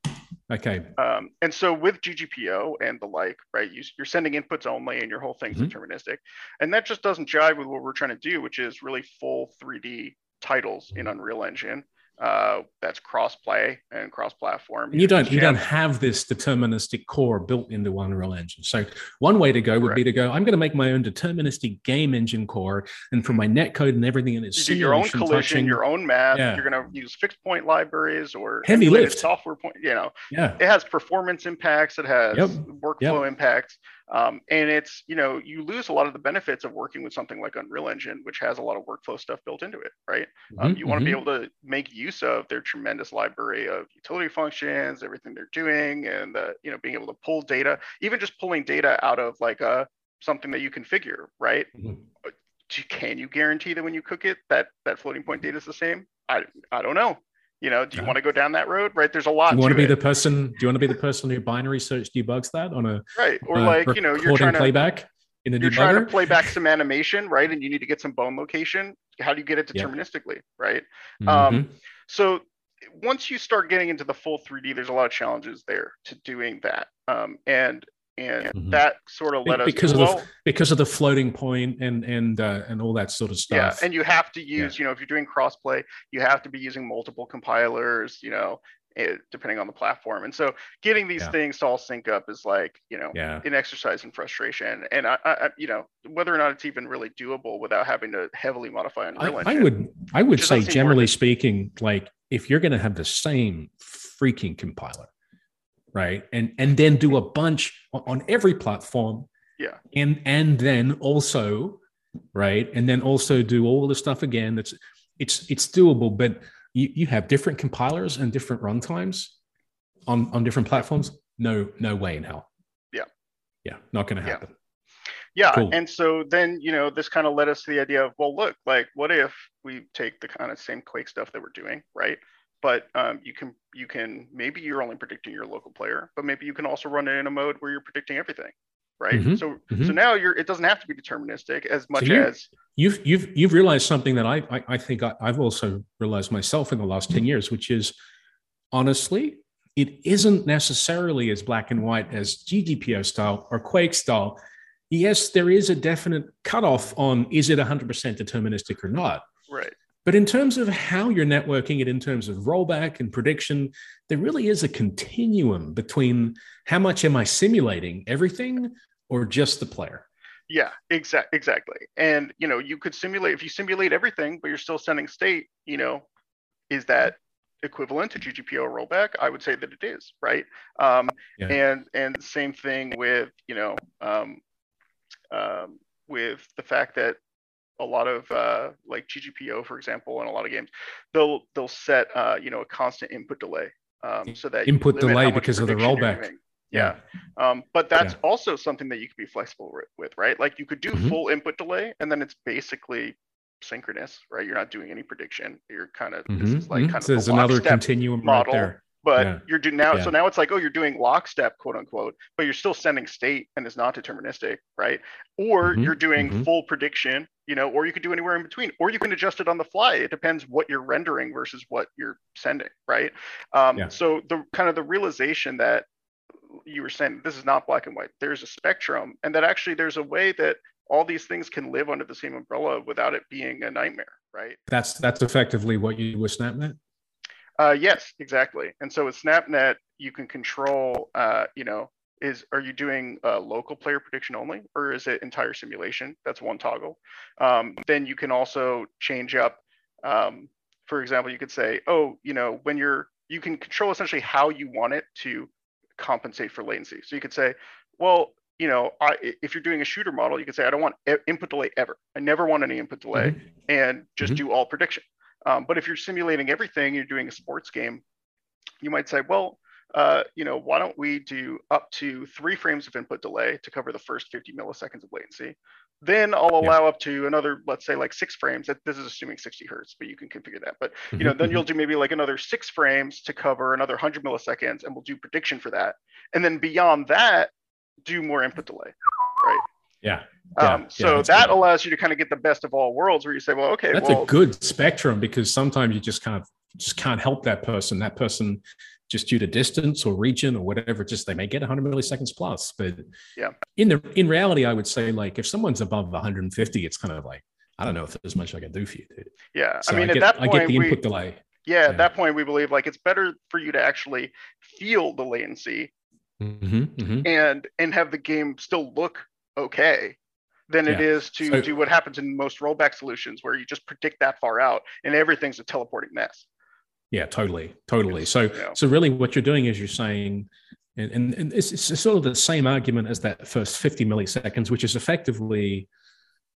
Okay. Um, and so with GGPO and the like, right, you, are sending inputs only and your whole thing's mm-hmm. deterministic. And that just doesn't jive with what we're trying to do, which is really full 3D titles in Unreal Engine uh, that's cross-play and cross-platform. You don't you don't have this deterministic core built into Unreal Engine. So one way to go would Correct. be to go. I'm going to make my own deterministic game engine core, and for my netcode and everything in its your own collision, touching, your own math. Yeah. You're going to use fixed point libraries or heavy lift software point. You know, yeah, it has performance impacts. It has yep. workflow yep. impacts. Um, and it's, you know, you lose a lot of the benefits of working with something like Unreal Engine, which has a lot of workflow stuff built into it, right? Um, mm-hmm, um, you want to mm-hmm. be able to make use of their tremendous library of utility functions, everything they're doing, and, uh, you know, being able to pull data, even just pulling data out of like a, uh, something that you configure, right? Mm-hmm. Can you guarantee that when you cook it, that that floating point data is the same? I, I don't know. You know, do you want to go down that road? Right. There's a lot. Do you want to, be it. the person? Do you want to be the person who binary search debugs that on a right? Or uh, like you know, you're trying to playback in a you're debugger? trying to play back some animation, right? And you need to get some bone location. How do you get it deterministically, right? Mm-hmm. Um, so once you start getting into the full 3D, there's a lot of challenges there to doing that. Um, and and mm-hmm. that sort of led us because of well, the because of the floating point and and uh, and all that sort of stuff. Yeah, and you have to use yeah. you know if you're doing crossplay, you have to be using multiple compilers. You know, it, eh, depending on the platform. And so getting these yeah. things to all sync up is like, you know, yeah. an exercise in frustration. And I, I, you know, whether or not it's even really doable without having to heavily modify Unreal I, I would, I would say generally speaking, like if you're going to have the same freaking compiler, right? And and then do a bunch on every platform. Yeah. And and then also right? And then also do all the stuff again that's it's it's doable but you, you have different compilers and different runtimes on on different platforms. No no way in hell. Yeah. Yeah not going to happen. Yeah, yeah. Cool. and so then you know this kind of led us to the idea of well look like what if we take the kind of same quake stuff that we're doing right but um, you can you can maybe you're only predicting your local player, but maybe you can also run it in a mode where you're predicting everything, right? Mm-hmm. So mm-hmm. so now you're it doesn't have to be deterministic as much so as you've you've you've realized something that I I, I think I, I've also realized myself in the last ten years, which is honestly it isn't necessarily as black and white as GGPO style or Quake style. Yes, there is a definite cutoff on is it 100% deterministic or not. Right. But in terms of how you're networking it, in terms of rollback and prediction, there really is a continuum between how much am I simulating everything or just the player. Yeah, exact, exactly. And you know, you could simulate if you simulate everything, but you're still sending state. You know, is that equivalent to GGPO rollback? I would say that it is, right? Um, yeah. And and same thing with you know um, um, with the fact that a lot of uh, like GGPO, for example, in a lot of games, they'll they'll set uh, you know a constant input delay um, so that input delay because of the rollback. Yeah, um, but that's yeah. also something that you could be flexible with, right? Like you could do mm-hmm. full input delay, and then it's basically synchronous, right? You're not doing any prediction. You're kind of mm-hmm. this is like mm-hmm. kind so of there's another continuum model. Right there but yeah. you're doing now yeah. so now it's like oh you're doing lockstep quote unquote but you're still sending state and it's not deterministic right or mm-hmm. you're doing mm-hmm. full prediction you know or you could do anywhere in between or you can adjust it on the fly it depends what you're rendering versus what you're sending right um, yeah. so the kind of the realization that you were saying this is not black and white there's a spectrum and that actually there's a way that all these things can live under the same umbrella without it being a nightmare right that's that's effectively what you with snapnet uh, yes, exactly. And so with SnapNet, you can control, uh, you know, is are you doing uh, local player prediction only or is it entire simulation that's one toggle um, then you can also change up um, for example you could say oh you know when you're you can control essentially how you want it to compensate for latency so you could say well you know I, if you're doing a shooter model you could say i don't want input delay ever i never want any input delay mm-hmm. and just mm-hmm. do all prediction um, but if you're simulating everything you're doing a sports game you might say well uh, you know, why don't we do up to three frames of input delay to cover the first 50 milliseconds of latency? Then I'll allow yeah. up to another, let's say like six frames. This is assuming 60 hertz, but you can configure that. But you know, then you'll do maybe like another six frames to cover another 100 milliseconds, and we'll do prediction for that. And then beyond that, do more input delay, right? Yeah. yeah um, so yeah, that good. allows you to kind of get the best of all worlds, where you say, well, okay, that's well, a good spectrum because sometimes you just kind of just can't help that person. That person just due to distance or region or whatever just they may get 100 milliseconds plus but yeah in the in reality i would say like if someone's above 150 it's kind of like i don't know if there's much i can do for you dude. yeah so i mean I get, at that point i get the input we, delay yeah, yeah, at that point we believe like it's better for you to actually feel the latency mm-hmm, mm-hmm. and and have the game still look okay than yeah. it is to so, do what happens in most rollback solutions where you just predict that far out and everything's a teleporting mess yeah, totally, totally. So, so really, what you're doing is you're saying, and, and, and it's, it's sort of the same argument as that first 50 milliseconds, which is effectively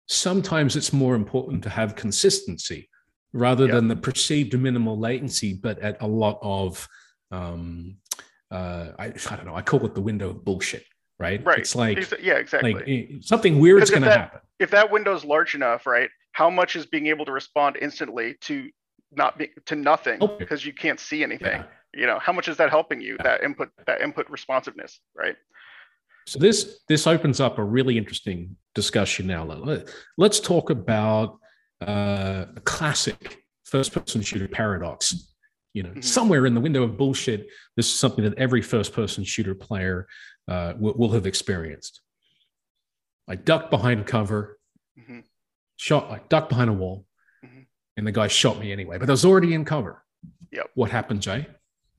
sometimes it's more important to have consistency rather yeah. than the perceived minimal latency, but at a lot of, um, uh, I, I don't know, I call it the window of bullshit, right? Right. It's like, yeah, exactly. Like eh, something weird is going to happen. If that window is large enough, right? How much is being able to respond instantly to not be, to nothing oh. because you can't see anything. Yeah. You know, how much is that helping you? That input, that input responsiveness, right? So this this opens up a really interesting discussion now. Let's talk about uh, a classic first-person shooter paradox. You know, mm-hmm. somewhere in the window of bullshit, this is something that every first-person shooter player uh, will, will, have experienced. I ducked behind cover, mm-hmm. shot, I ducked behind a wall, and the guy shot me anyway, but I was already in cover. Yep. What happened, Jay?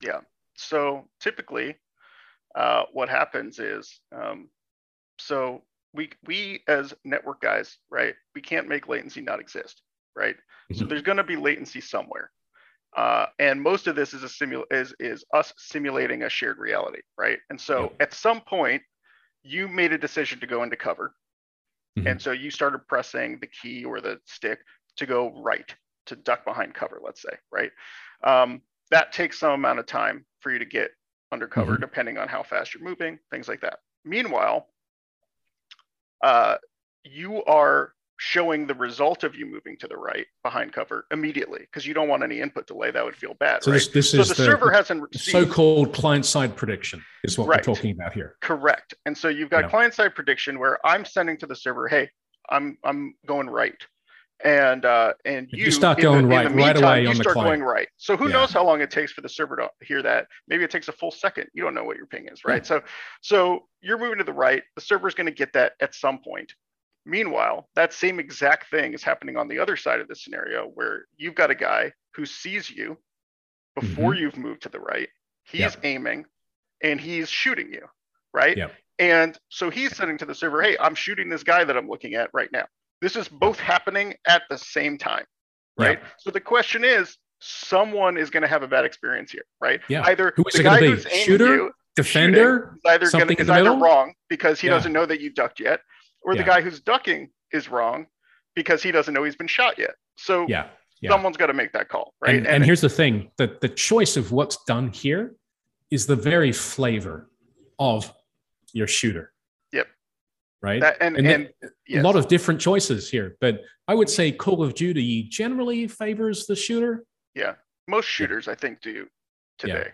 Yeah. So typically, uh, what happens is, um, so we we as network guys, right? We can't make latency not exist, right? Mm-hmm. So there's going to be latency somewhere, uh, and most of this is a simul is is us simulating a shared reality, right? And so yep. at some point, you made a decision to go into cover, mm-hmm. and so you started pressing the key or the stick to go right to duck behind cover, let's say, right? Um, that takes some amount of time for you to get undercover, mm-hmm. depending on how fast you're moving, things like that. Meanwhile, uh, you are showing the result of you moving to the right behind cover immediately because you don't want any input delay. That would feel bad. So right? this, this so is the, the server hasn't received, so-called client-side prediction is what right. we're talking about here. Correct. And so you've got yeah. client-side prediction where I'm sending to the server, hey, I'm I'm going right and uh, and you, you start going the, right meantime, right away you on the start client. going right. So who yeah. knows how long it takes for the server to hear that? Maybe it takes a full second. You don't know what your ping is, right? Yeah. So so you're moving to the right. The server is going to get that at some point. Meanwhile, that same exact thing is happening on the other side of the scenario where you've got a guy who sees you before mm-hmm. you've moved to the right. He's yeah. aiming and he's shooting you, right? Yeah. And so he's sending to the server, "Hey, I'm shooting this guy that I'm looking at right now." This is both happening at the same time, right? Yeah. So the question is, someone is going to have a bad experience here, right? Yeah. Either Who is the guy who's aiming shooter, you, defender, is either, gonna, is either wrong because he yeah. doesn't know that you ducked yet, or yeah. the guy who's ducking is wrong because he doesn't know he's been shot yet. So yeah. Yeah. someone's got to make that call, right? And, and, and here's the thing: that the choice of what's done here is the very flavor of your shooter Yep. right? That, and, and, yes. a lot of different choices here, but I would say Call of Duty generally favors the shooter. Yeah, most shooters yeah. I think do today.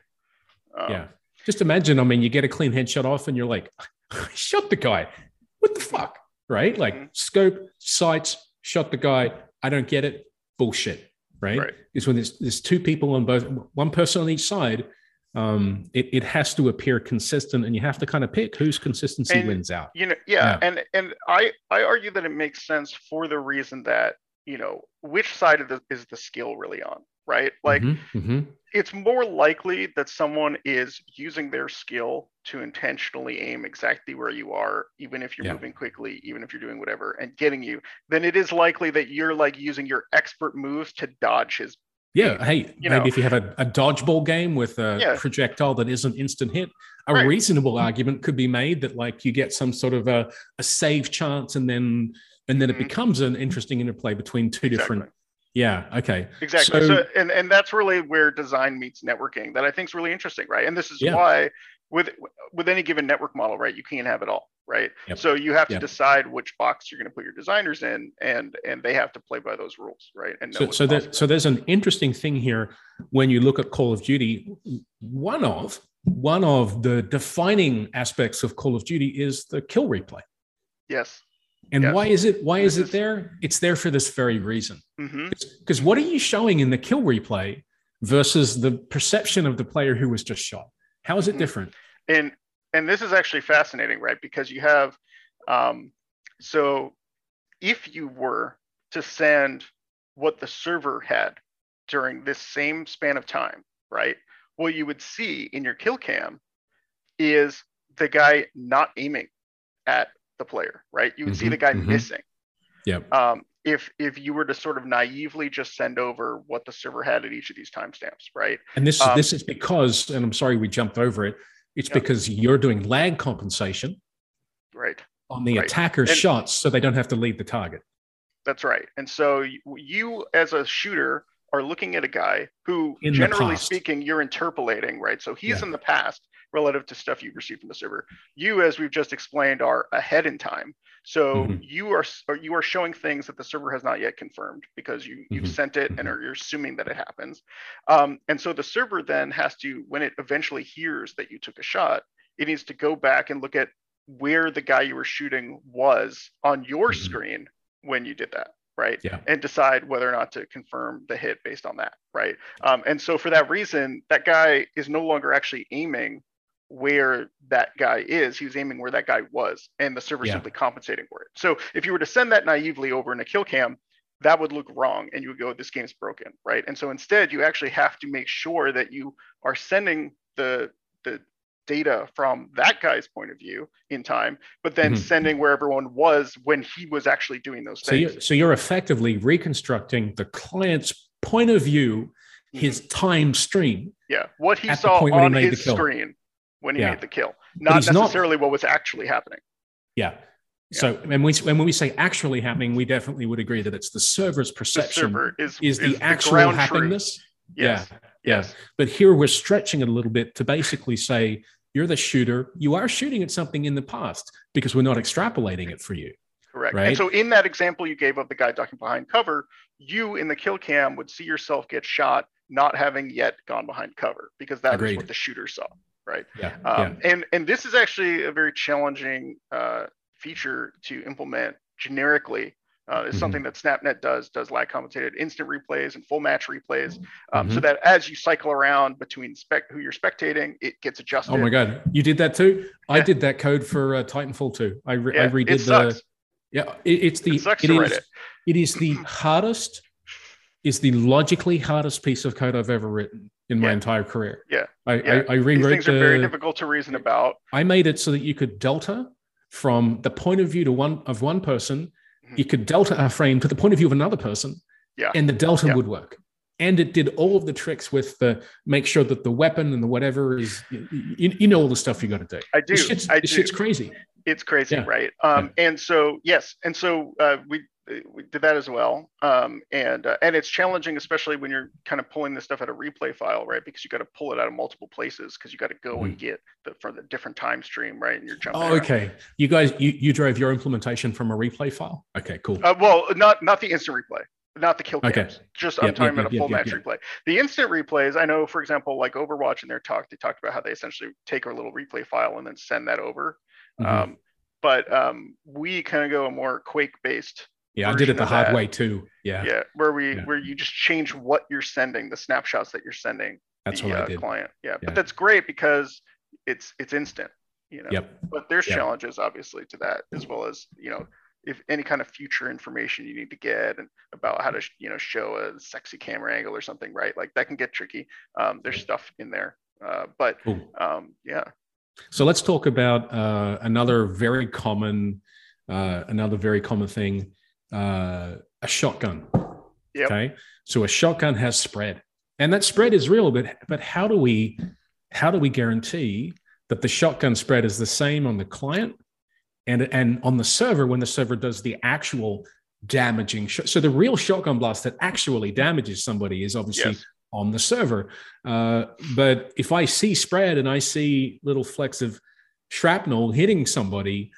Yeah. Um, yeah. Just imagine, I mean, you get a clean headshot off, and you're like, "Shot the guy! What the fuck?" Right? Like mm-hmm. scope, sights, shot the guy. I don't get it. Bullshit. Right? right? Is when there's there's two people on both, one person on each side um, it, it has to appear consistent and you have to kind of pick whose consistency and, wins out you know yeah, yeah, and and i i argue that it makes sense for the reason that you know which side of the is the skill really on right like Mhm, mhm. it's more likely that someone is using their skill to intentionally aim exactly where you are even if you're Yeah. moving quickly even if you're doing whatever and getting you then it is likely that you're like using your expert moves to dodge his Yeah. Hey, You maybe know. if you have a, a dodgeball game with a Yeah. projectile that isn't instant hit, a Right. reasonable argument could be made that like you get some sort of a, a save chance and then and then it Mhm. becomes an interesting interplay between two different. Yeah. Okay. Exactly. So- So, and and that's really where design meets networking that I think is really interesting, right? And this is Yeah. why with with any given network model, right, you can't have it all, right? Yep. So you have to Yep. decide which box you're going to put your designers in, and and they have to play by those rules, right? And So, so, there, so there's an interesting thing here when you look at Call of Duty. One of one of the defining aspects of Call of Duty is the kill replay. yes. And why is it? Why is it there? It's there for this very reason. Because what are you showing in the kill replay versus the perception of the player who was just shot? How is it Mhm. different? and and this is actually fascinating right because you have um, so if you were to send what the server had during this same span of time right what you would see in your kill cam is the guy not aiming at the player right you would see Mhm, the guy mhm. missing Yep. um, if if you were to sort of naively just send over what the server had at each of these timestamps right And this Um, this is because, and I'm sorry we jumped over it. It's Yeah. because you're doing lag compensation right on the Right. attacker's And- shots, so they don't have to leave the target. That's right. And so you, you as a shooter are looking at a guy who, In generally speaking, you're interpolating, right? So he's Yeah. in the past relative to stuff you've received from the server. You, as we've just explained, are ahead in time. So Mhm. you are you are showing things that the server has not yet confirmed because you you've Mhm. sent it Mm-hmm. and are you're assuming that it happens. Um, and so the server then has to, when it eventually hears that you took a shot, it needs to go back and look at where the guy you were shooting was on your Mhm. screen when you did that, right? Yeah. And decide whether or not to confirm the hit based on that, right? Um, and so for that reason, that guy is no longer actually aiming where that guy is. He was aiming where that guy was, and the server Yeah. simply compensating for it. So if you were to send that naively over in a kill cam, that would look wrong, and you would go, "This game's broken," right? And so instead, you actually have to make sure that you are sending the the data from that guy's point of view in time, but then Mhm. sending where everyone was when he was actually doing those So things. you're, so you're effectively reconstructing the client's point of view, his time stream. Yeah, what he the saw he on the his screen when he Yeah. made the kill, not he's not- necessarily what was actually happening. Yeah. So when we when we say actually happening, we definitely would agree that it's the server's The perception server is is the actual happiness. Yes. Yeah. Yes. But here we're stretching it a little bit to basically say you're the shooter. You are shooting at something in the past because we're not extrapolating it for you. Correct. Right. And so in that example you gave of the guy ducking behind cover, you in the kill cam would see yourself get shot, not having yet gone behind cover, because that is Agreed. what the shooter saw. Right. Yeah. Um, yeah. and and this is actually a very challenging uh, feature to implement generically. Uh, it's Mhm. something that SnapNet does does lag compensated instant replays and full match replays, um, so Mhm. that as you cycle around between spec who you're spectating, it gets adjusted. Oh my God. You did that too? I did that code for uh, Titanfall 2. I, re- I redid it the. Yeah. It, it's the. It sucks it to write it. it is the hardest, is the logically hardest piece of code I've ever written in my Yeah. entire career. Yeah. I, Yeah. I, I These rewrote things are very difficult to reason about. I made it so that you could delta from the point of view to one of one person. You could delta a frame to the point of view of another person, Yeah. and the delta Yeah. would work. And it did all of the tricks with the make sure that the weapon and the whatever is you, you- you know all the stuff you got to do. I do. This shit's, I do. shit's crazy. it's crazy Yeah. right um and so yes and so uh, we we did that as well um and uh, and it's challenging especially when you're kind of pulling this stuff out of replay file right because you got to pull it out of multiple places because you got to go and get the for the different time stream right and you're jumping Mm-hmm. Oh, around. okay. You guys, you, you drove your implementation from a replay file. Okay, cool. uh, well not not the instant replay not the kill cams Okay. just i'm Yep, talking yep, about a full yep, match yep. replay the instant replays i know for example like overwatch in their talk they talked about how they essentially take a little replay file and then send that over Mhm. um but um we kind of go a more quake based yeah, I did it the hard that. way too. Yeah, yeah where we Yeah. where you just change what you're sending the snapshots that you're sending that's the what I uh, did. client yeah. Yeah. but that's great because it's it's instant you know Yep. but there's Yeah. challenges obviously to that as well as you know if any kind of future information you need to get and about how to you know show a sexy camera angle or something right like that can get tricky um, there's stuff in there uh, but cool. um, yeah so let's talk about uh, another very common uh, another very common thing uh, a shotgun yep. okay so a shotgun has spread and that spread is real but but how do we how do we guarantee that the shotgun spread is the same on the client and and on the server when the server does the actual damaging sh- so the real shotgun blast that actually damages somebody is obviously yes. on the server uh, but if i see spread and i see little flecks of shrapnel hitting somebody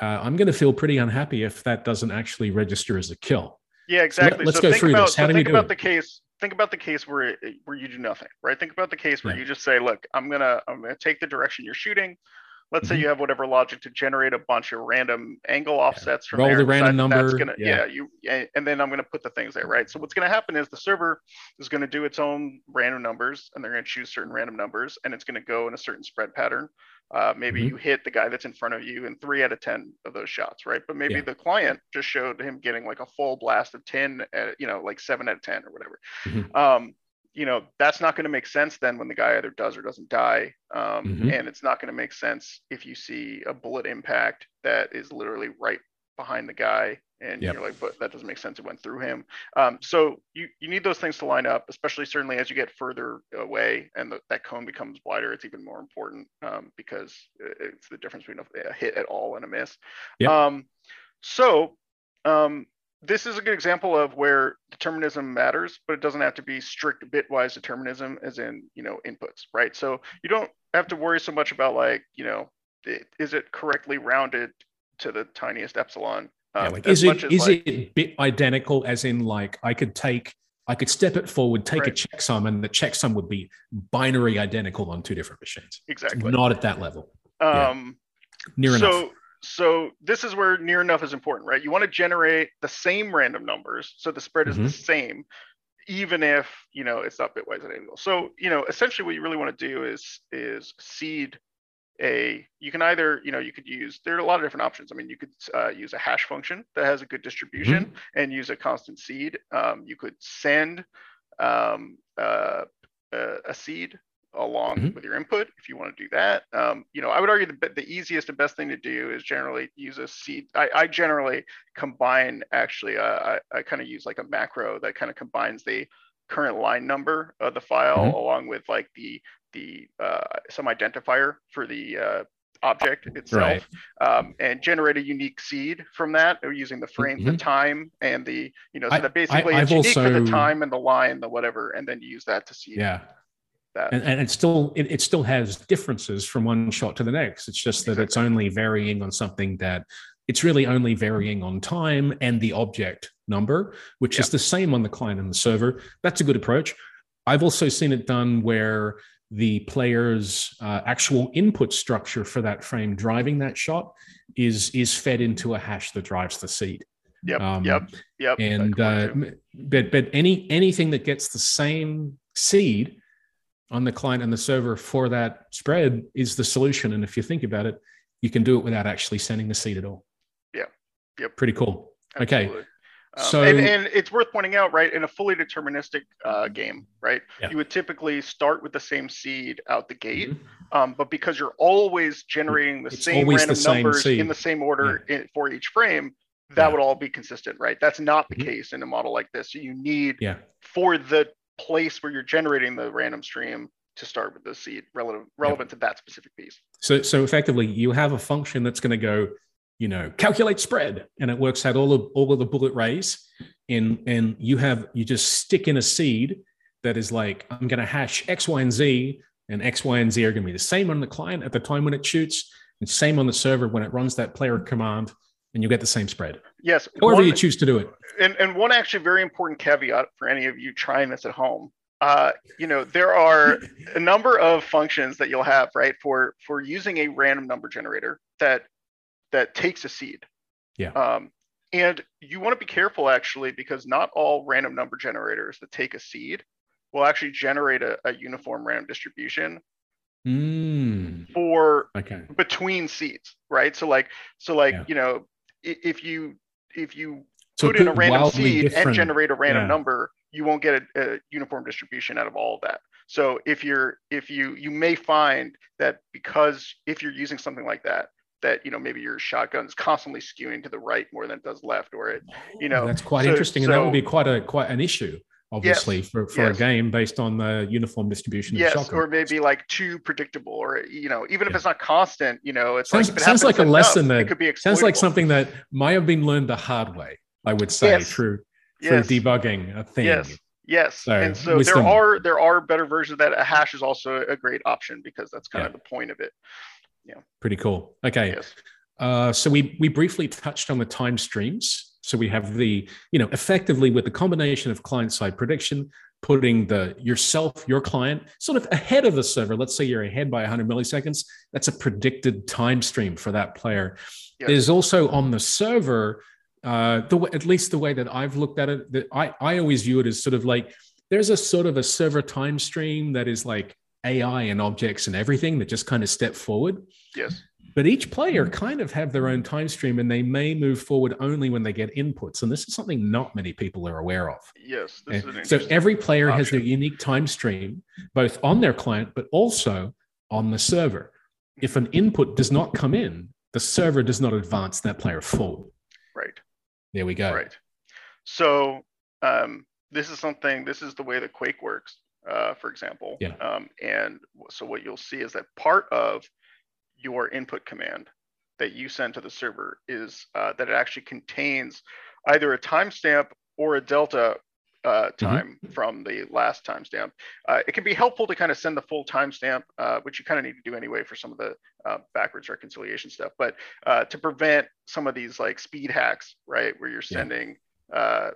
uh, i'm going to feel pretty unhappy if that doesn't actually register as a kill yeah exactly let, us go through about, this how so do think we do about it? the case think about the case where where you do nothing right think about the case where yeah. you just say look i'm gonna i'm gonna take the direction you're shooting let's mm-hmm. say you have whatever logic to generate a bunch of random angle offsets from roll there. the random number gonna, yeah. yeah. you and then i'm going to put the things there right so what's going to happen is the server is going to do its own random numbers and they're going to choose certain random numbers and it's going to go in a certain spread pattern uh, maybe mm-hmm. you hit the guy that's in front of you in three out of 10 of those shots, right? But maybe yeah. the client just showed him getting like a full blast of 10, at, you know, like seven out of 10 or whatever. Mm-hmm. Um, you know that's not going to make sense then when the guy either does or doesn't die um, mm-hmm. and it's not going to make sense if you see a bullet impact that is literally right behind the guy and yep. you're like but that doesn't make sense it went through him um, so you, you need those things to line up especially certainly as you get further away and the, that cone becomes wider it's even more important um, because it's the difference between a hit at all and a miss yep. Um, so um, this is a good example of where determinism matters, but it doesn't have to be strict bitwise determinism as in, you know, inputs, right? So you don't have to worry so much about like, you know, is it correctly rounded to the tiniest epsilon? Um, yeah, like, is it is like, it bit identical as in like I could take I could step it forward, take right. a checksum, and the checksum would be binary identical on two different machines. Exactly. Not at that level. Um, yeah. Near so, enough so this is where near enough is important, right? You want to generate the same random numbers, so the spread is mm-hmm. the same, even if you know it's not bitwise identical. So you know, essentially, what you really want to do is is seed a. You can either you know you could use there are a lot of different options. I mean, you could uh, use a hash function that has a good distribution mm-hmm. and use a constant seed. Um, you could send um, uh, a seed along mm-hmm. with your input if you want to do that. Um, you know, I would argue the, the easiest and best thing to do is generally use a seed. I, I generally combine actually, uh, I, I kind of use like a macro that kind of combines the current line number of the file mm-hmm. along with like the the uh, some identifier for the uh, object itself right. um, and generate a unique seed from that using the frame mm-hmm. the time and the you know so that basically I, it's unique also, for the time and the line the whatever and then use that to seed yeah that. And, and it still it, it, still has differences from one shot to the next. It's just that exactly. it's only varying on something that it's really only varying on time and the object number, which is the same on the client and the server. That's a good approach. I've also seen it done where the player's uh, actual input structure for that frame driving that shot is is fed into a hash that drives the seed. Yep. Um, yep. Yep. And uh, but but any anything that gets the same seed on the client and the server for that spread is the solution. And if you think about it, you can do it without actually sending the seed at all. Yeah. Yep. Pretty cool. Absolutely. Okay. Um, so and, and, it's worth pointing out, right? In a fully deterministic uh, game, right? Yeah. You would typically start with the same seed out the gate, mm-hmm. um, but because you're always generating the it's same random the same numbers seed. in the same order yeah. in, for each frame, that yeah. would all be consistent, right? That's not the mm-hmm. case in a model like this. So you need yeah. for the place where you're generating the random stream to start with the seed relative relevant to that specific piece. So so effectively you have a function that's going to go, you know, calculate spread and it works out all of all of the bullet rays and and you have you just stick in a seed that is like I'm going to hash x y and z and x y and z are going to be the same on the client at the time when it shoots and same on the server when it runs that player command and you get the same spread. Yes. However one, you choose to do it. And, and one actually very important caveat for any of you trying this at home. Uh, you know, there are a number of functions that you'll have, right, for for using a random number generator that that takes a seed. Yeah. Um, and you want to be careful actually because not all random number generators that take a seed will actually generate a, a uniform random distribution mm. for okay. between seeds, right? So like so like yeah. you know if you if you So put in a random seed and generate a random yeah. number, you won't get a, a uniform distribution out of all of that. So if you're if you you may find that because if you're using something like that, that you know maybe your shotgun's constantly skewing to the right more than it does left, or it you know that's quite so- interesting, and that would be quite a quite an issue, obviously, for, for yes. a game based on the uniform distribution. of yes, shotgun or maybe like too predictable, or you know even if it's not constant, you know it's Sounds- like it sounds like a lesson that- it could be sounds like something that might have been learned the hard way. I would say Yes. through through Yes. debugging a thing. Yes. Yes, So, and so wisdom. there are there are better versions of that. A hash is also a great option because that's kind Yeah. of the point of it. Yeah pretty cool. Okay. Yes. Uh, so we we briefly touched on the time streams. So we have the you know effectively with the combination of client side prediction, putting the yourself your client sort of ahead of the server. Let's say you're ahead by 100 milliseconds. That's a predicted time stream for that player. Yes. There's also on the server. Uh, the way, at least the way that I've looked at it, that I I always view it as sort of like there's a sort of a server time stream that is like AI and objects and everything that just kind of step forward Yes. but each player kind of have their own time stream and they may move forward only when they get inputs and this is something not many people are aware of Yes. This is so every player has their unique time stream both on their client but also on the server if an input does not come in the server does not advance that player forward right. there we go Right. So um, this is something. This is the way that Quake works, uh, for example. Yeah. Um, and so what you'll see is that part of your input command that you send to the server is uh, that it actually contains either a timestamp or a delta uh, Mm-hmm. time from the last timestamp. Uh, it can be helpful to kind of send the full timestamp, uh, which you kind of need to do anyway for some of the uh, backwards reconciliation stuff. But uh, to prevent some of these like speed hacks, right, where you're Yeah. sending uh,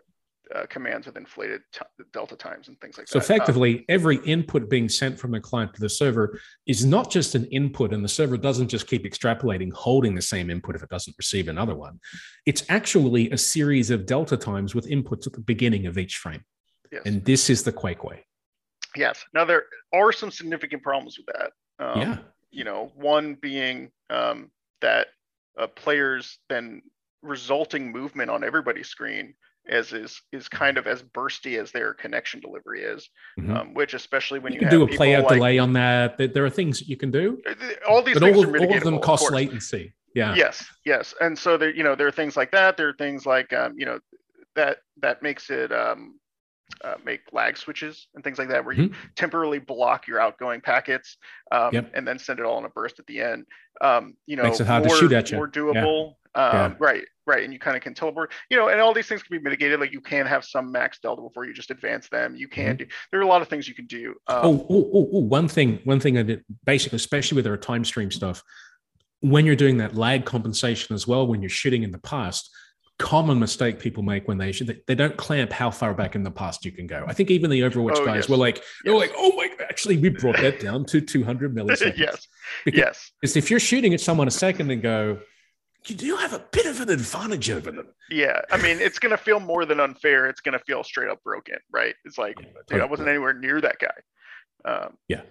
uh, commands with inflated t- delta times and things like so that. Um, effectively every input being sent from the client to the server is not just an input and the server doesn't just keep extrapolating holding the same input if it doesn't receive another one it's actually a series of delta times with inputs at the beginning of each frame yes. and this is the quake way yes. Now there are some significant problems with that. Um, yeah you know, one being um, that uh, players then resulting movement on everybody's screen as is is kind of as bursty as their connection delivery is, Mhm. um, which especially when you you, can have do a play out like, delay on that There- there are things you can do all these but things all, of- all of them cost course. latency yeah Yes, yes, and so there, you know, there are things like that. There are things like, um, you know, that that makes it um, uh, make lag switches and things like that, where you temporarily block your outgoing packets um, Mm-hmm. Yep. and then send it all in a burst at the end. Um, you know, Makes it hard to more, shoot at you. More Yeah. Yeah. Um, Right, right, and you kind of can teleport. You know, and all these things can be mitigated. Like you can have some max delta before you just advance them. You can do. There are a lot of things you can do. Um, Mm-hmm. Oh, oh, oh, oh, one thing, one thing I did basically, especially with our time stream stuff, when you're doing that lag compensation as well, when you're shooting in the past, common mistake people make when they shoot, they, don't clamp how far back in the past you can go. I think even the Overwatch Oh, guys yes. were like, they're Yes. like, oh my, actually, we brought that down to 200 milliseconds. yes, Because yes, if you're shooting at someone a second and go, you do have a bit of an advantage over them. yeah. I mean, it's gonna feel more than unfair. It's gonna feel straight up broken, right? It's like, dude, I wasn't anywhere near that guy. Um, Yeah.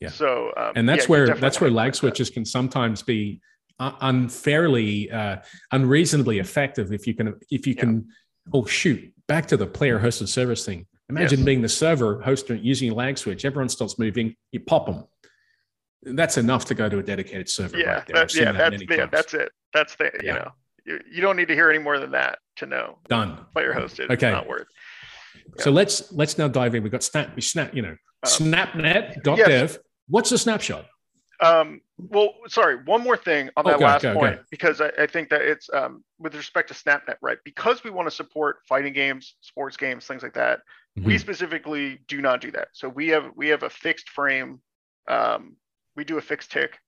Yeah. So, um, and that's yeah, where that's where lag implement that. switches can sometimes be unfairly uh, unreasonably effective if you can if you Yeah. can oh shoot back to the player hosted service thing imagine Yes. being the server hosting using lag switch everyone starts moving you pop them that's enough to go to a dedicated server Yeah, right there that, yeah, that that's yeah, that's it. That's the you know, you, you don't need to hear any more than that to know done player hosted. Okay. Not worth. so let's let's now dive in we've got snap we snap you know Um, snapnet.dev yes. what's the snapshot Um, well, sorry, one more thing on Oh, that go, last go, go. point, because I, I think that it's um, with respect to SnapNet, right? Because we want to support fighting games, sports games, things like that. We Mhm. specifically do not do that. So we have we have a fixed frame. Um, we do a fixed tick.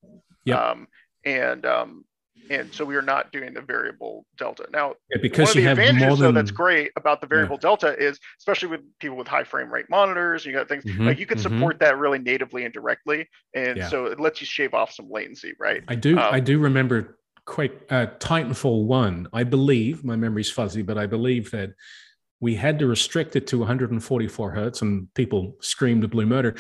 Yep. Um, and um, and so we are not doing the variable delta. Now, Yeah, one because of you the have advantages more though than that's great about the variable delta is especially with people with high frame rate monitors you got things Mhm, like you can mhm. support that really natively and directly and Yeah. so it lets you shave off some latency right I do. Um, I do remember Quake uh, Titanfall one. I believe my memory's fuzzy, but I believe that we had to restrict it to 144 hertz, and people screamed a blue murder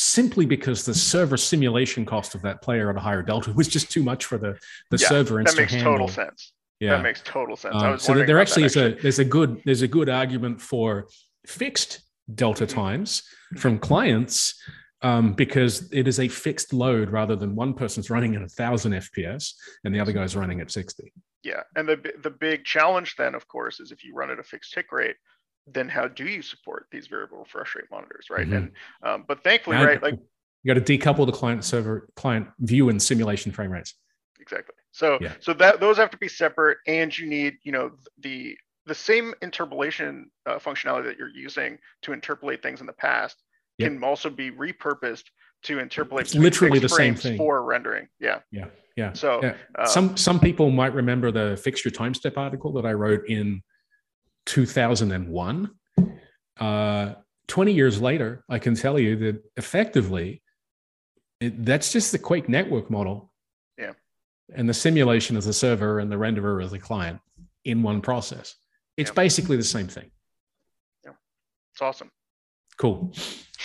simply because the server simulation cost of that player at a higher delta was just too much for the the Yeah, server that makes handle. total sense Yeah, that makes total sense. I Um, so there actually is a there's a good there's a good argument for fixed delta Mhm. times from clients um, because it is a fixed load rather than one person's running at a thousand FPS and the other guy's running at sixty. Yeah, and the the big challenge then, of course, is if you run at a fixed tick rate, then how do you support these variable refresh rate monitors, right? Mhm. And um, but thankfully, Now, right, like you got to decouple the client server client view and simulation frame rates. exactly. So Yeah. so that those have to be separate, and you need you know the the same interpolation uh, functionality that you're using to interpolate things in the past Yep. can also be repurposed to interpolate It's literally the same thing. for rendering. Yeah. Yeah, yeah. So Yeah. um, some some people might remember the Fix Your Timestep article that I wrote in 2001. Uh, 20 years later, I can tell you that effectively, it, that's just the Quake network model. Yeah. And the simulation as the server and the renderer as the client in one process. It's Yeah. basically the same thing. Yeah. It's awesome. Cool.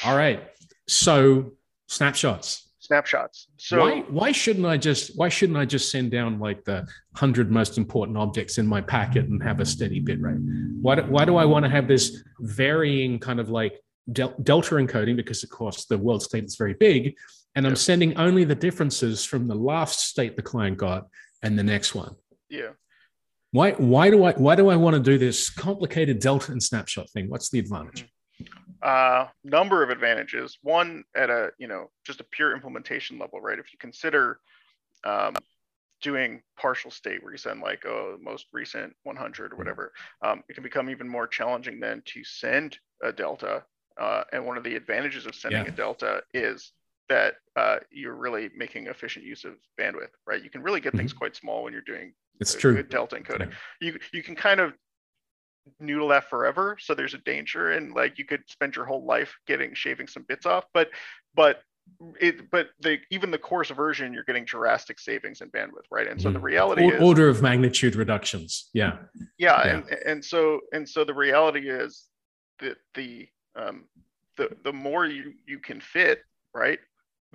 All right. So snapshots. Snapshots. So why why shouldn't I just why shouldn't I just send down like the hundred most important objects in my packet and have a steady bit rate? Why do, why do I want to have this varying kind of like del- delta encoding because of course the world state is very big, and I'm Yep. sending only the differences from the last state the client got and the next one. yeah. Why why do I why do I want to do this complicated delta and snapshot thing? What's the advantage? Uh, number of advantages. One at a you know just a pure implementation level, right? If you consider um, doing partial state where you send like oh most recent 100 or whatever, um, it can become even more challenging then to send a delta. Uh, and one of the advantages of sending Yeah. a delta is that uh, you're really making efficient use of bandwidth, right? You can really get things quite small when you're doing It's true. good delta encoding. You you can kind of noodle that forever. So there's a danger, and like you could spend your whole life getting shaving some bits off. But but it but the even the coarse version, you're getting drastic savings in bandwidth, right? And so the Mhm. reality Or- is, order of magnitude reductions. Yeah. yeah, yeah. And, and so and so the reality is that the um the the more you you can fit, right?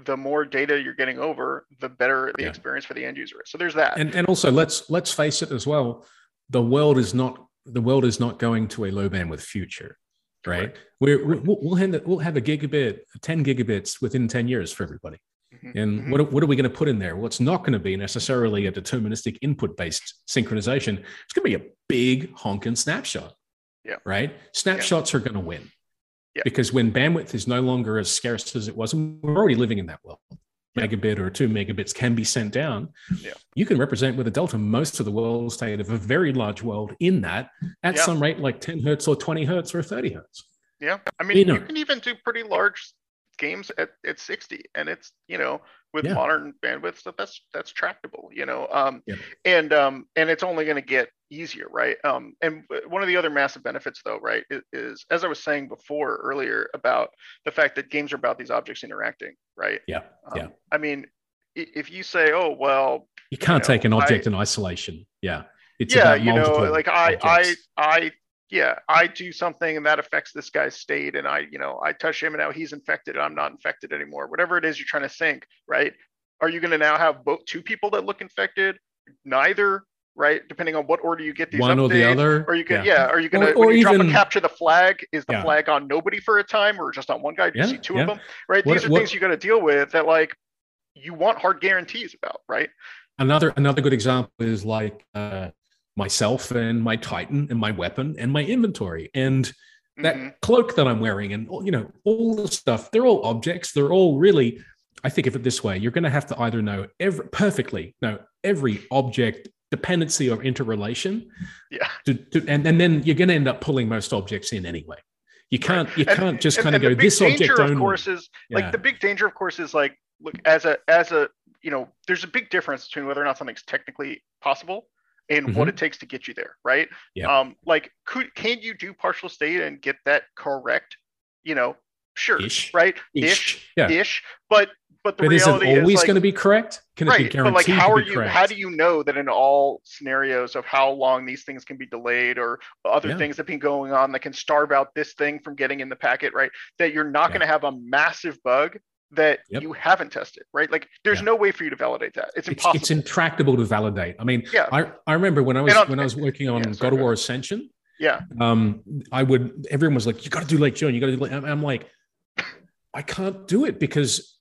The more data you're getting over, the better the Yeah. experience for the end user is. So there's that. and and also let's let's face it as well the world is not the world is not going to a low bandwidth future right Correct. We're, we'll, we'll, have, we'll have a gigabit 10 gigabits within 10 years for everybody Mhm, and mhm. what, are- what are we going to put in there well it's not going to be necessarily a deterministic input based synchronization it's going to be a big honking snapshot Yeah. right snapshots are going to win Yeah. because when bandwidth is no longer as scarce as it was and we're already living in that world Yeah. Megabit or two megabits can be sent down Yeah. you can represent with a delta most of the world state of a very large world in that at Yeah. some rate like 10 hertz or 20 hertz or 30 hertz Yeah, I mean, You you, can even do pretty large games at, at 60, and it's you know with Yeah. modern bandwidth stuff that's that's tractable, you know. Um, and um, and it's only going to get easier, right? Um, and one of the other massive benefits, though, right, is, is as I was saying before earlier about the fact that games are about these objects interacting, right? yeah Um, Yeah. I mean, if you say, oh well, you can't know, take an object I- in isolation yeah it's yeah about you know like i i objects. i yeah i do something and that affects this guy's state and i you know i touch him and now he's infected and i'm not infected anymore whatever it is you're trying to sync right are you going to now have both two people that look infected neither right? Depending on what order you get these one updates or the other? or you can yeah, are you gonna Or- when or you drop even- a capture the flag is the Yeah. flag on nobody for a time or just on one guy? Do you see two yeah. of them right? What- these are what- things you got to deal with that like you want hard guarantees about right? Another another good example is like uh, myself and my titan and my weapon and my inventory and that Mhm. cloak that i'm wearing and you know all the stuff. They're all objects. They're all really i think of it this way you're going to have to either know every perfectly know every object dependency or interrelation yeah to, to, and, and then you're going to end up pulling most objects in anyway you can't you And- can't just and- kind of go this object only of course is Yeah. like the big danger of course is like look as a as a you know there's a big difference between whether or not something's technically possible and what it takes to get you there right Mm-hmm. Yeah. um like could can you do partial state and get that correct you know sure Ish. right Ish. yeah ish but but the but is it always like, going to be correct can it be right but guaranteed like how are you correct how do you know that in all scenarios of how long these things can be delayed or other Yeah. things that have been going on that can starve out this thing from getting in the packet right that you're not Yeah. going to have a massive bug that Yep. you haven't tested, right? Like there's Yeah. no way for you to validate that. It's It's, impossible. it's intractable to validate. I mean, Yeah. I, I remember when I was on- when I was working on yeah, God of War Ascension. yeah, Um, I would everyone was like, "You got to do Lake Joan. You got to do." Lake. I'm like, I can't do it because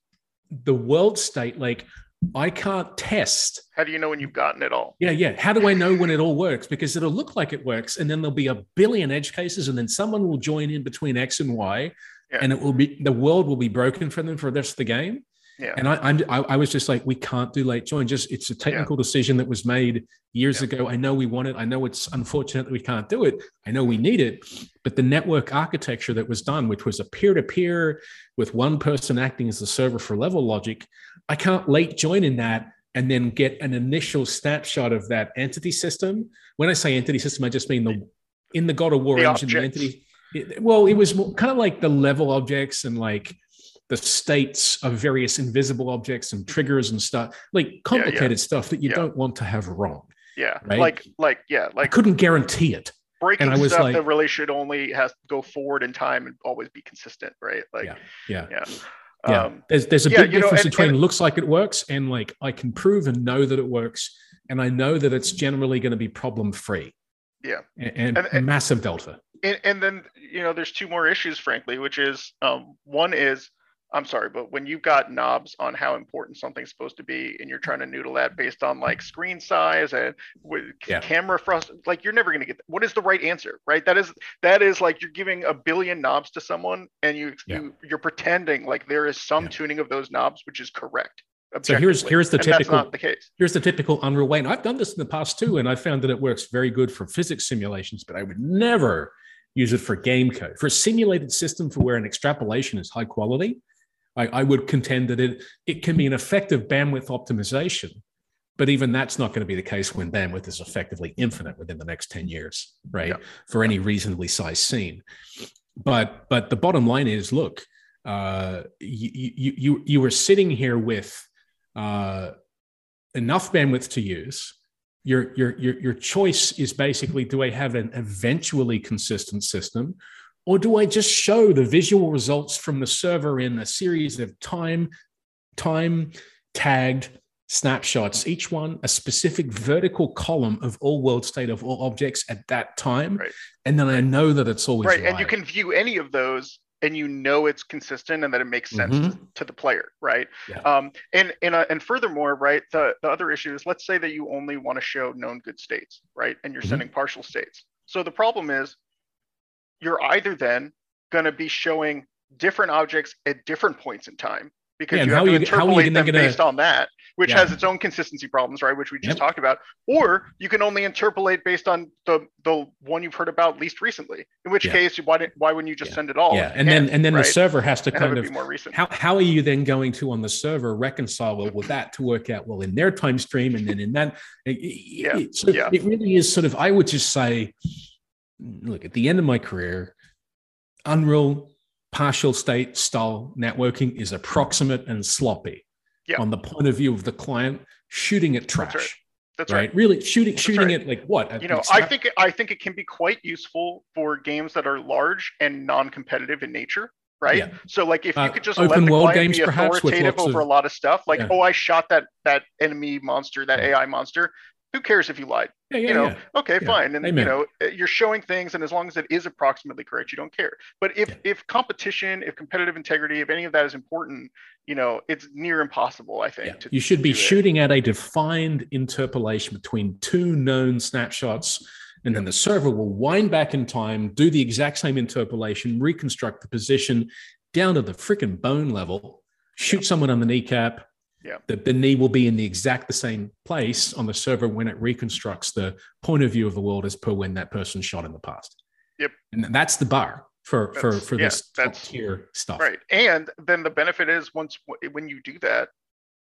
the world state, like, I can't test. how do you know when you've gotten it all? Yeah, yeah. How do I know when it all works? Because it'll look like it works, and then there'll be a billion edge cases, and then someone will join in between X and Y, Yeah. and it will be the world will be broken for them for the rest of the game. Yeah. And I, I'm, I, I was just like, we can't do late join. Just it's a technical decision that was made years Yeah. ago. I know we want it. I know it's unfortunate that we can't do it. I know we need it. But the network architecture that was done, which was a peer-to-peer with one person acting as the server for level logic, I can't late join in that and then get an initial snapshot of that entity system. When I say entity system, I just mean the in the God of War The engine, the entity. it- well, it was more, kind of like the level objects and like the states of various invisible objects and triggers and stuff, like complicated stuff that you Yeah. don't want to have wrong. Yeah, Right? like like yeah, like I couldn't guarantee it. breaking and I was stuff like- that really should only has to go forward in time and always be consistent, right? Like Yeah. Yeah. yeah. Yeah. Um, there's there's a yeah, big you know, difference and- between and- looks like it works and like I can prove and know that it works, and I know that it's generally going to be problem free. Yeah. And- and- massive delta. and, and then you know there's two more issues frankly which is um, one is i'm sorry but when you've got knobs on how important something's supposed to be and you're trying to noodle that based on like screen size and with Yeah. camera frustum like you're never going to get what is the right answer right that is that is like you're giving a billion knobs to someone and you, Yeah. you you're pretending like there is some Yeah. tuning of those knobs which is correct So here's here's the and that's typical not the case here's the typical Unreal way. And I've done this in the past too, and I found that it works very good for physics simulations, but I would never use it for game code. For a simulated system for where an extrapolation is high quality, I, I would contend that it, it can be an effective bandwidth optimization. But even that's not going to be the case when bandwidth is effectively infinite within the next 10 years, right? Yeah. For any reasonably sized scene. But but the bottom line is look, uh, you, you, you, you were sitting here with uh, enough bandwidth to use. Your, your, your, your choice is basically do I have an eventually consistent system or do I just show the visual results from the server in a series of time, time tagged snapshots, each one a specific vertical column of all world state of all objects at that time. Right. And then I know that it's always right right. and you can view any of those and you know it's consistent and that it makes sense Mhm. to, to the player right Yeah. um and and uh, and furthermore right the the other issue is let's say that you only want to show known good states right and you're Mhm. sending partial states so the problem is you're either then going to be showing different objects at different points in time because Yeah, you have how to you- how are you interpolate gonna them get a- based on that which Yeah. has its own consistency problems right which we just Yep. talked about or you can only interpolate based on the the one you've heard about least recently in which Yeah. case why didn't why wouldn't you just send it all yeah. And then and then right? the server has to and kind of be more recent how, how are you then going to on the server reconcile well with that to work out well in their time stream and then in that yeah, it, so it really is sort of i would just say look at the end of my career unreal partial state style networking is approximate and sloppy Yeah. on the point of view of the client shooting at trash right. that's right. right really shooting shooting right. it like what at you know i think i think it can be quite useful for games that are large and non-competitive in nature right Yeah. so like if Uh, you could just open let the world games be perhaps with authoritative lots over of- a lot of stuff like Yeah. oh i shot that that enemy monster that ai monster who cares if you lied yeah, yeah, you know yeah. okay fine and Amen. you know uh, you're showing things and as long as it is approximately correct you don't care but if if competition if competitive integrity if any of that is important you know it's near impossible i think You should be do it. shooting at a defined interpolation between two known snapshots, and then the server will wind back in time, do the exact same interpolation, reconstruct the position down to the freaking bone level, shoot someone on the kneecap. Yeah. The, the knee will be in the exact the same place on the server when it reconstructs the point of view of the world as per when that person shot in the past. Yep. And that's the bar for for That's- for yeah, this top tier stuff. Right. And then the benefit is once when you do that,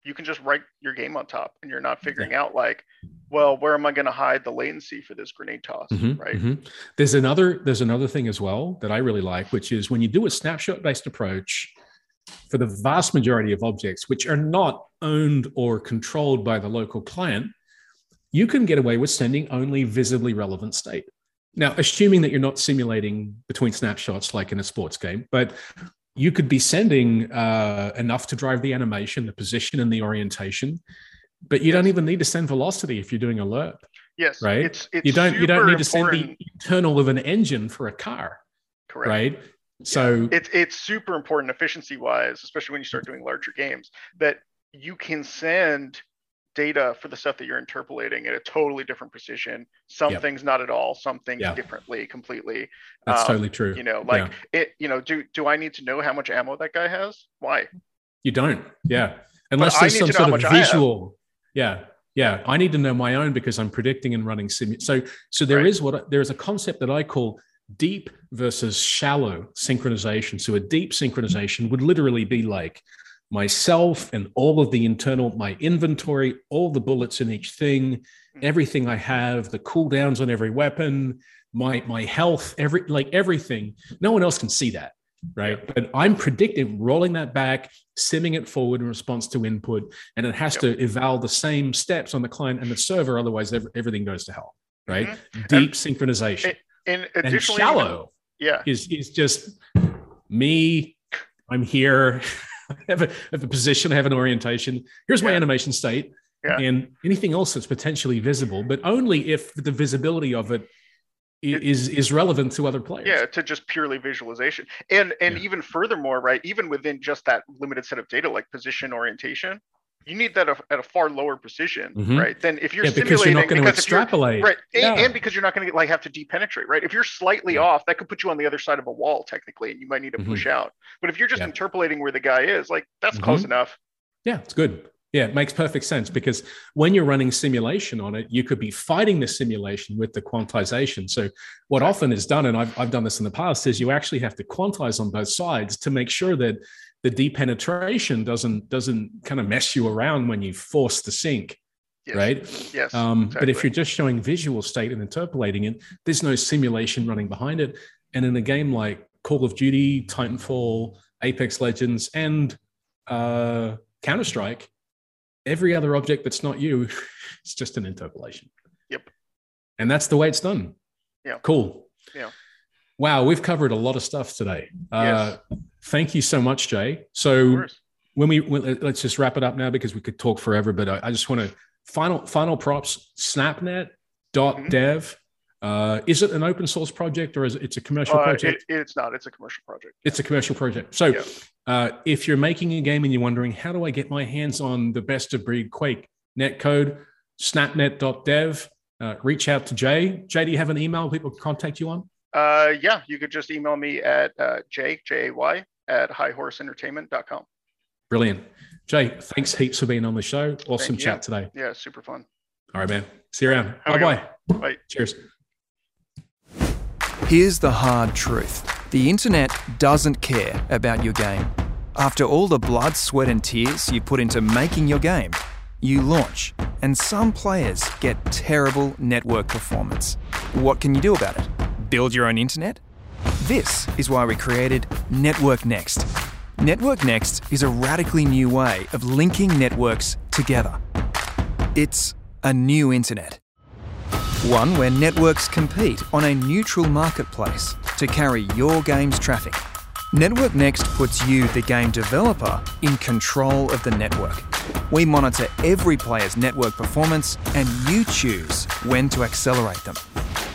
you can just write your game on top and you're not figuring out like, well, where am I going to hide the latency for this grenade toss? Mhm, right. mhm. There's another there's another thing as well that I really like, which is when you do a snapshot based approach for the vast majority of objects which are not owned or controlled by the local client, you can get away with sending only visibly relevant state. Now, assuming that you're not simulating between snapshots like in a sports game, but you could be sending uh, enough to drive the animation, the position, and the orientation, but you don't even need to send velocity if you're doing a lerp. Yes, right. It's, it's you don't you don't need to send important. the internal of an engine for a car, Correct. right? So it's it's super important efficiency wise, especially when you start doing larger games, that you can send data for the stuff that you're interpolating at a totally different precision. Some Yep. things not at all, some things Yeah. differently, completely. that's um, totally true. You know, like it. You know, do do I need to know how much ammo that guy has? Why? You don't. Yeah. Unless I there's some sort of much I have. visual. Yeah. Yeah. I need to know my own because I'm predicting and running sim. So so there Right. is what there is a concept that I call deep versus shallow synchronization. So a deep synchronization would literally be like myself and all of the internal, my inventory, all the bullets in each thing, Mhm. everything I have, the cooldowns on every weapon, my my health, every like everything. No one else can see that right? But I'm predicting rolling that back, simming it forward in response to input, and it has Yep. to eval the same steps on the client and the server. Otherwise, ev- everything goes to hell, right? Mm-hmm. Deep synchronization. And and additionally, shallow yeah, is is just me. I'm here. I have, a, I have a position. I have an orientation. Here's my Yeah. animation state. Yeah. And anything else that's potentially visible, but only if the visibility of It- is is relevant to other players. yeah, to just purely visualization. And and Yeah. even furthermore, right, even within just that limited set of data, like position orientation, you need that at a- far lower precision, Mhm. right? Than if you're Yeah, because you're not going to because if you're- extrapolate. Right, and, Yeah. and because you're not going to like have to depenetrate, right? If you're slightly Yeah. off, that could put you on the other side of a wall technically, and you might need to Mhm. push out. But if you're just Yeah. interpolating where the guy is, like that's Mhm. close enough. Yeah, it's good. Yeah, it makes perfect sense because when you're running simulation on it, you could be fighting the simulation with the quantization. So, what often is done, and I've, I've done this in the past, is you actually have to quantize on both sides to make sure that the depenetration doesn't doesn't kind of mess you around when you force the sync, Yes. right? Yes. Um, But if you're just showing visual state and interpolating it, there's no simulation running behind it. And in a game like Call of Duty, Titanfall, Apex Legends, and uh, Counter Strike, every other object that's not you it's just an interpolation. Yep. And that's the way it's done. Yeah. Cool. Yeah. Wow, we've covered a lot of stuff today. Uh, thank you so much, Jay. So when we when, let's just wrap it up now because we could talk forever but i, I just want to final final props snapnet.dev uh, is it an open source project or is it it's a commercial Uh, project it, it's not. It's a commercial project. it's a commercial project so Yeah. uh, if you're making a game and you're wondering how do i get my hands on the best of breed quake netcode snapnet.dev uh, reach out to jay jay do you have an email people can contact you on Uh, yeah, you could just email me at uh, jay, J-A-Y, at highhorseentertainment.com. brilliant jay thanks heaps for being on the show awesome chat today Yeah, super fun. all right man see you around Have bye bye. Bye. cheers Here's the hard truth the internet doesn't care about your game. After all the blood, sweat, and tears you put into making your game, you launch, and some players get terrible network performance. What can you do about it? Build your own internet? This is why we created Network Next. Network Next is a radically new way of linking networks together. It's a new internet. One where networks compete on a neutral marketplace to carry your game's traffic. Network Next puts you, the game developer, in control of the network. We monitor every player's network performance and you choose when to accelerate them.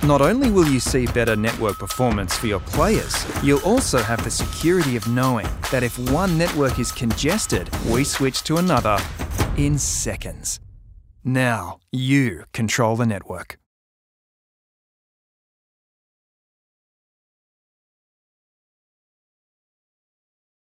Not only will you see better network performance for your players, you'll also have the security of knowing that if one network is congested, we switch to another in seconds. Now you control the network.